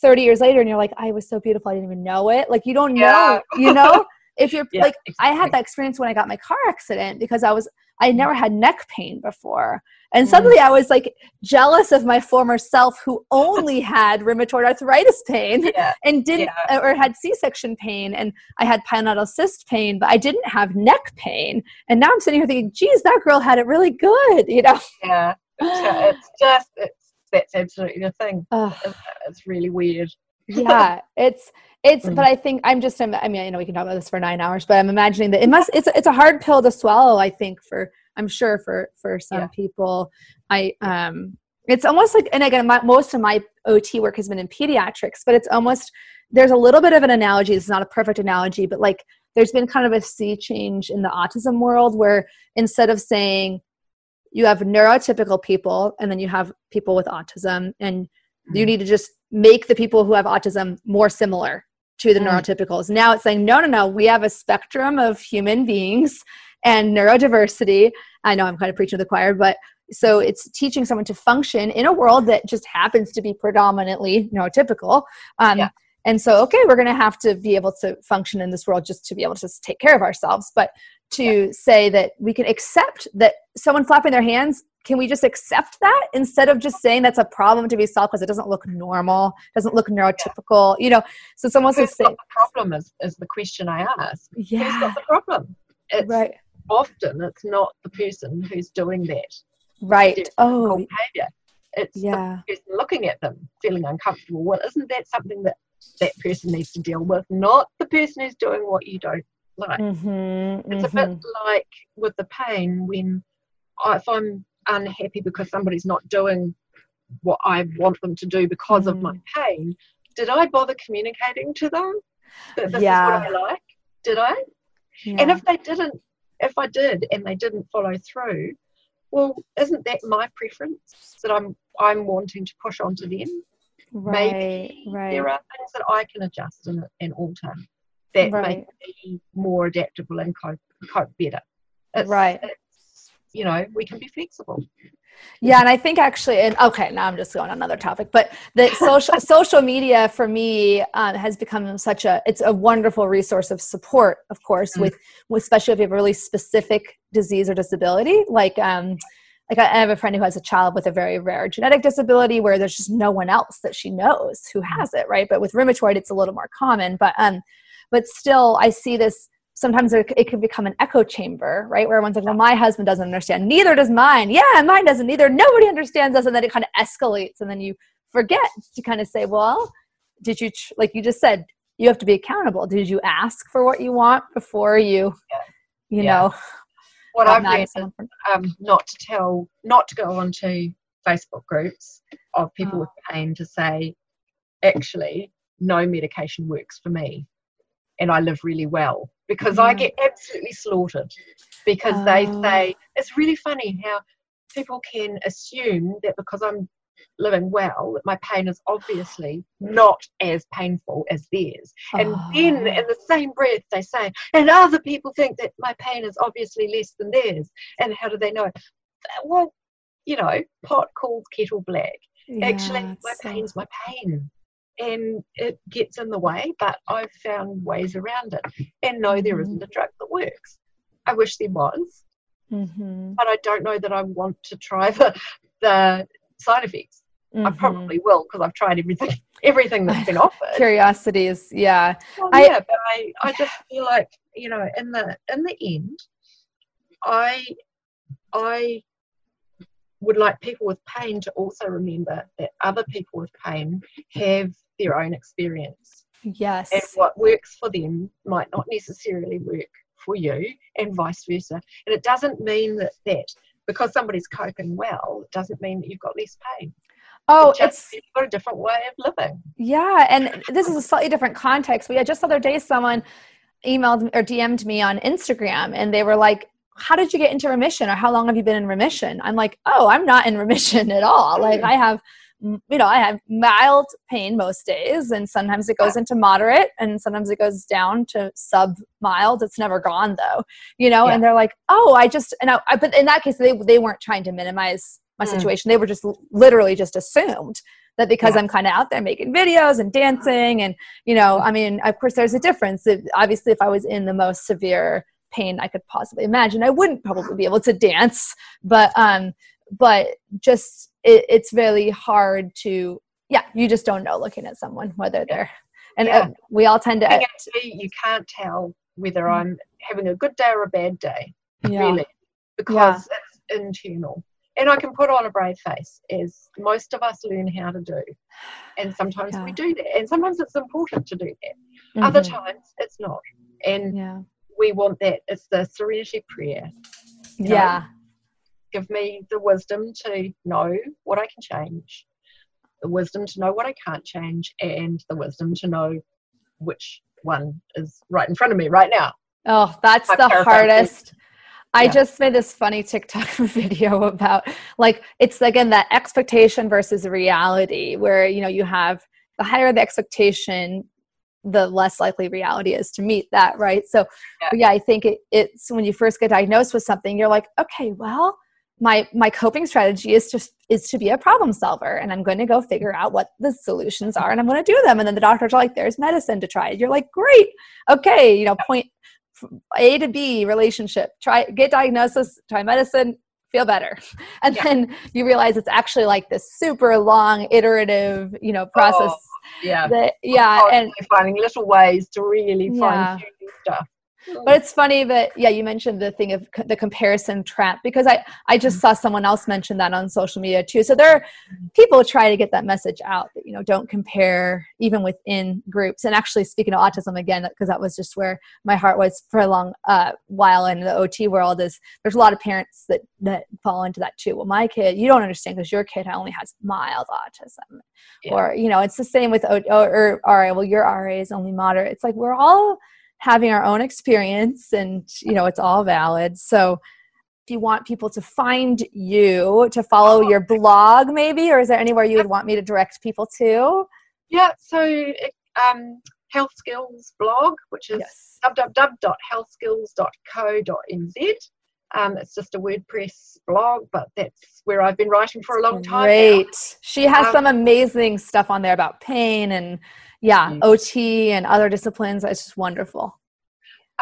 30 years later and you're like i was so beautiful i didn't even know it. Like you don't know you know? [LAUGHS] If you're yeah, like exactly. i had that experience when i got my car accident because i was i never had neck pain before and mm. suddenly I was like jealous of my former self who only had rheumatoid arthritis pain [LAUGHS] yeah. and didn't, yeah. or had C section pain. And I had pilonidal cyst pain, but I didn't have neck pain. And now I'm sitting here thinking, geez, that girl had it really good, you know? Yeah. It's just, it's, that's absolutely the thing. It's, really weird. [LAUGHS] yeah. It's, it's, mm. but I think I'm just, I mean, you know, we can talk about this for nine hours, but I'm imagining that it must, it's, it's a hard pill to swallow, I think, for, I'm sure for for some yeah. people, I um, it's almost like, and again, my, most of my OT work has been in pediatrics, but it's almost there's a little bit of an analogy. It's not a perfect analogy, but like there's been kind of a sea change in the autism world where instead of saying you have neurotypical people and then you have people with autism and mm-hmm. you need to just make the people who have autism more similar to the mm-hmm. neurotypicals. Now it's saying, no, no, no, we have a spectrum of human beings and neurodiversity. I know I'm kind of preaching to the choir, but so it's teaching someone to function in a world that just happens to be predominantly neurotypical. Um, yeah. And so, okay, we're going to have to be able to function in this world just to be able to take care of ourselves. But to yeah. say that we can accept that someone flapping their hands can we just accept that instead of just saying that's a problem to be solved because it doesn't look normal doesn't look neurotypical you know so someone says the problem is, is the question i ask yeah Who's got the problem it's right often it's not the person who's doing that right oh behavior it's yeah. the person looking at them feeling uncomfortable well isn't that something that that person needs to deal with not the person who's doing what you don't like mm-hmm, it's mm-hmm. a bit mm-hmm. like with the pain when I, if i'm unhappy because somebody's not doing what i want them to do because mm. of my mm. pain did i bother communicating to them that this yeah. is what i like did i yeah. and if they didn't if I did and they didn't follow through, well, isn't that my preference that I'm I'm wanting to push onto them? Right, Maybe right. there are things that I can adjust and, and alter. that Right. make me more adaptable and cope, cope better. It's, Right. It's, you know, we can be flexible. Yeah, and I think actually, and okay, now I'm just going on another topic, but the social [LAUGHS] social media for me um, has become such a it's a wonderful resource of support, of course, Mm. with, with especially if you have a really specific disease or disability, like um, like I I have a friend who has a child with a very rare genetic disability where there's just no one else that she knows who has it, right? But with rheumatoid, it's a little more common, but um, but still, I see this sometimes it it can become an echo chamber, right? Where everyone's like, well, my husband doesn't understand. Neither does mine. Yeah, mine doesn't either. Nobody understands us. And then it kind of escalates. And then you forget to kind of say, well, did you, tr- like you just said, you have to be accountable. Did you ask for what you want before you, you Yeah. know, What I've learned is um, not to tell, not to go onto Facebook groups of people Oh. with pain to say, actually, no medication works for me, and I live really well because I mm. get absolutely slaughtered because they Oh. say it's really funny how people can assume that because I'm living well that my pain is obviously not as painful as theirs. And then Oh. in the same breath they say and other people think that my pain is obviously less than theirs. And how do they know? Well you know pot calls kettle black. Actually my so- pain's my pain and it gets in the way but i've found ways around it and no there Mhm. isn't a drug that works i wish there was Mhm. but i don't know that i want to try the the side effects i Mhm. probably will because i've tried everything [LAUGHS] everything that's been offered Curiosity is, yeah. Well, I- yeah, but I, I just feel like you know, in the in the end, I I would like people with pain to also remember that other people with pain have their own experience, Yes. and what works for them might not necessarily work for you, and vice versa. And it doesn't mean that that because somebody's coping well, it doesn't mean that you've got less pain. Oh, It just it's got a different way of living. Yeah, and this is a slightly different context. We had just the other day someone emailed or DM'd me on Instagram and they were like, How did you get into remission? Or how long have you been in remission? I'm like, Oh, I'm not in remission at all. Like I have mm, you know, I have mild pain most days and sometimes it goes into moderate and sometimes it goes down to sub mild. It's never gone though. You know, Yeah. and they're like, Oh, I just and I, I but in that case they they weren't trying to minimize my Mm. situation. They were just literally just assumed that because Yeah. I'm kind of out there making videos and dancing and you know I mean of course there's a difference if, obviously if I was in the most severe pain I could possibly imagine I wouldn't probably be able to dance but um but just it, it's really hard to yeah you just don't know looking at someone whether they're and Yeah. uh, we all tend to Being actually, you can't tell whether. I'm having a good day or a bad day. yeah really, because it's internal. And I can put on a brave face, as most of us learn how to do. And sometimes Yeah. we do that. And sometimes it's important to do that. Other Mhm. times it's not. And yeah we want that. It's the serenity prayer. yeah know? Give me the wisdom to know what I can change, the wisdom to know what I can't change, and the wisdom to know which one is right in front of me right now. Oh, that's I'm the hardest. I Yeah. just made this funny TikTok [LAUGHS] video about like it's again that expectation versus reality where you know you have the higher the expectation the less likely reality is to meet that right so Yeah. yeah, I think it, it's when you first get diagnosed with something you're like okay well my my coping strategy is just is to be a problem solver and I'm going to go figure out what the solutions are and I'm going to do them and then the doctors are like there's medicine to try you're like great okay you know point a to B relationship. Try get diagnosis, try medicine, feel better. [LAUGHS] And Yeah. then you realize it's actually like this super long iterative, you know, process Oh, Yeah. that yeah, and finding little ways to really Yeah. fine tune stuff. But it's funny that yeah you mentioned the thing of c- the comparison trap because i i just saw someone else mention that on social media too. So there are people try to get that message out that you know don't compare even within groups. And actually speaking of autism again because that was just where my heart was for a long uh, while in the ot world is there's a lot of parents that that fall into that too. Well my kid you don't understand because your kid only has mild autism. Yeah. or you know it's the same with o- or, or ra well your ra is only moderate. It's like we're all having our own experience and you know it's all valid so if you want people to find you to follow your blog maybe or is there anywhere you would want me to direct people to Yeah, so um, Health Skills blog, which is Yes. www.healthskills.co.nz. Um, it's just a WordPress blog, but that's where I've been writing for a long time. now. Great. She has Um, some amazing stuff on there about pain and yeah, Mm. OT and other disciplines. It's just wonderful.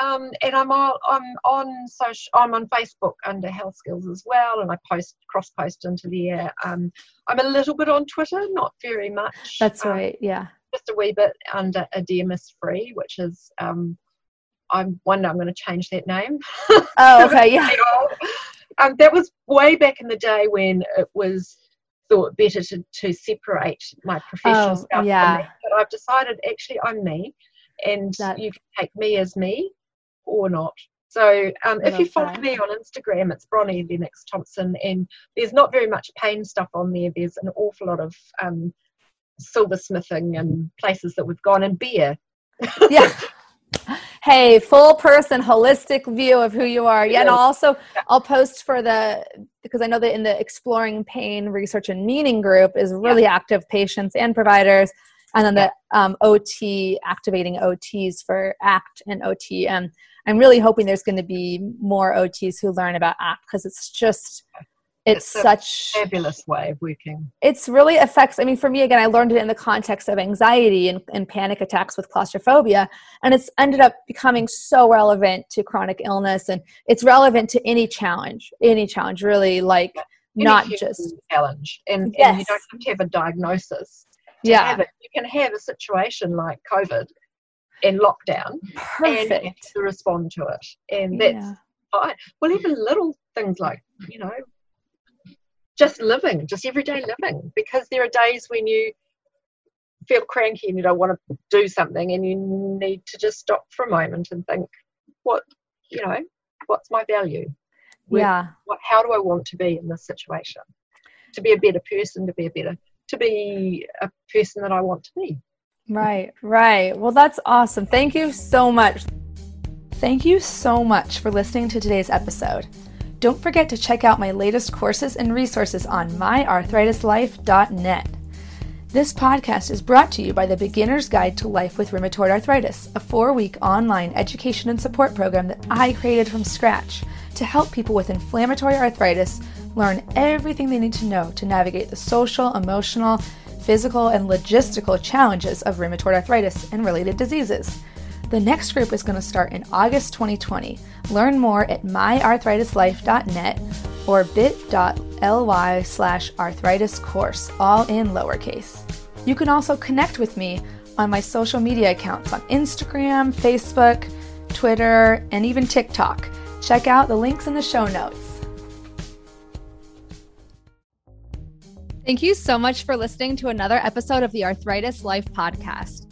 Um, and I'm on, I'm on social, I'm on Facebook under Health Skills as well, and I post cross post into there. Um, I'm a little bit on Twitter, not very much. That's um, right. Yeah. Just a wee bit under Adiemus Free, which is um, I'm wonder I'm going to change that name. Oh, okay. [LAUGHS] Yeah. um, that was way back in the day when it was thought better to, to separate my professional Oh, stuff yeah. from that. But I've decided actually I'm me, and That- you can take me as me or not. So um, if you follow that. me on Instagram, it's Bronnie Lennox Thompson, and there's not very much pain stuff on there. There's an awful lot of um, silversmithing and places that we've gone and beer. yeah. [LAUGHS] Hey, full person, holistic view of who you are. Yeah, and I'll also I'll post for the because I know that in the exploring pain research and meaning group is really active patients and providers, and then the um, OT activating OTs for ACT and OT. And I'm really hoping there's going to be more OTs who learn about ACT because it's just it's, It's a such Fabulous way of working. it's really affects i mean for me again i learned it in the context of anxiety and, and panic attacks with claustrophobia and it's ended up becoming so relevant to chronic illness and it's relevant to any challenge any challenge really like not just challenge, and, and you don't have to have a diagnosis. to yeah have it. You can have a situation like COVID and lockdown and have to respond to it. And that's Yeah. fine. Well, even little things like, you know, just living, just everyday living, because there are days when you feel cranky and you don't want to do something and you need to just stop for a moment and think, what, you know, what's my value? Where- yeah What, how do I want to be in this situation? To be a better person, to be a better, to be a person that I want to be. right right well that's awesome thank you so much Thank you so much for listening to today's episode. Don't forget to check out my latest courses and resources on myarthritislife.net. This podcast is brought to you by the Beginner's Guide to Life with Rheumatoid Arthritis, a four week online education and support program that I created from scratch to help people with inflammatory arthritis learn everything they need to know to navigate the social, emotional, physical, and logistical challenges of rheumatoid arthritis and related diseases. The next group is going to start in August 2020. Learn more at myarthritislife.net or bit.ly slash arthritis course, all in lowercase. You can also connect with me on my social media accounts on Instagram, Facebook, Twitter, and even TikTok. Check out the links in the show notes. Thank you so much for listening to another episode of the Arthritis Life Podcast.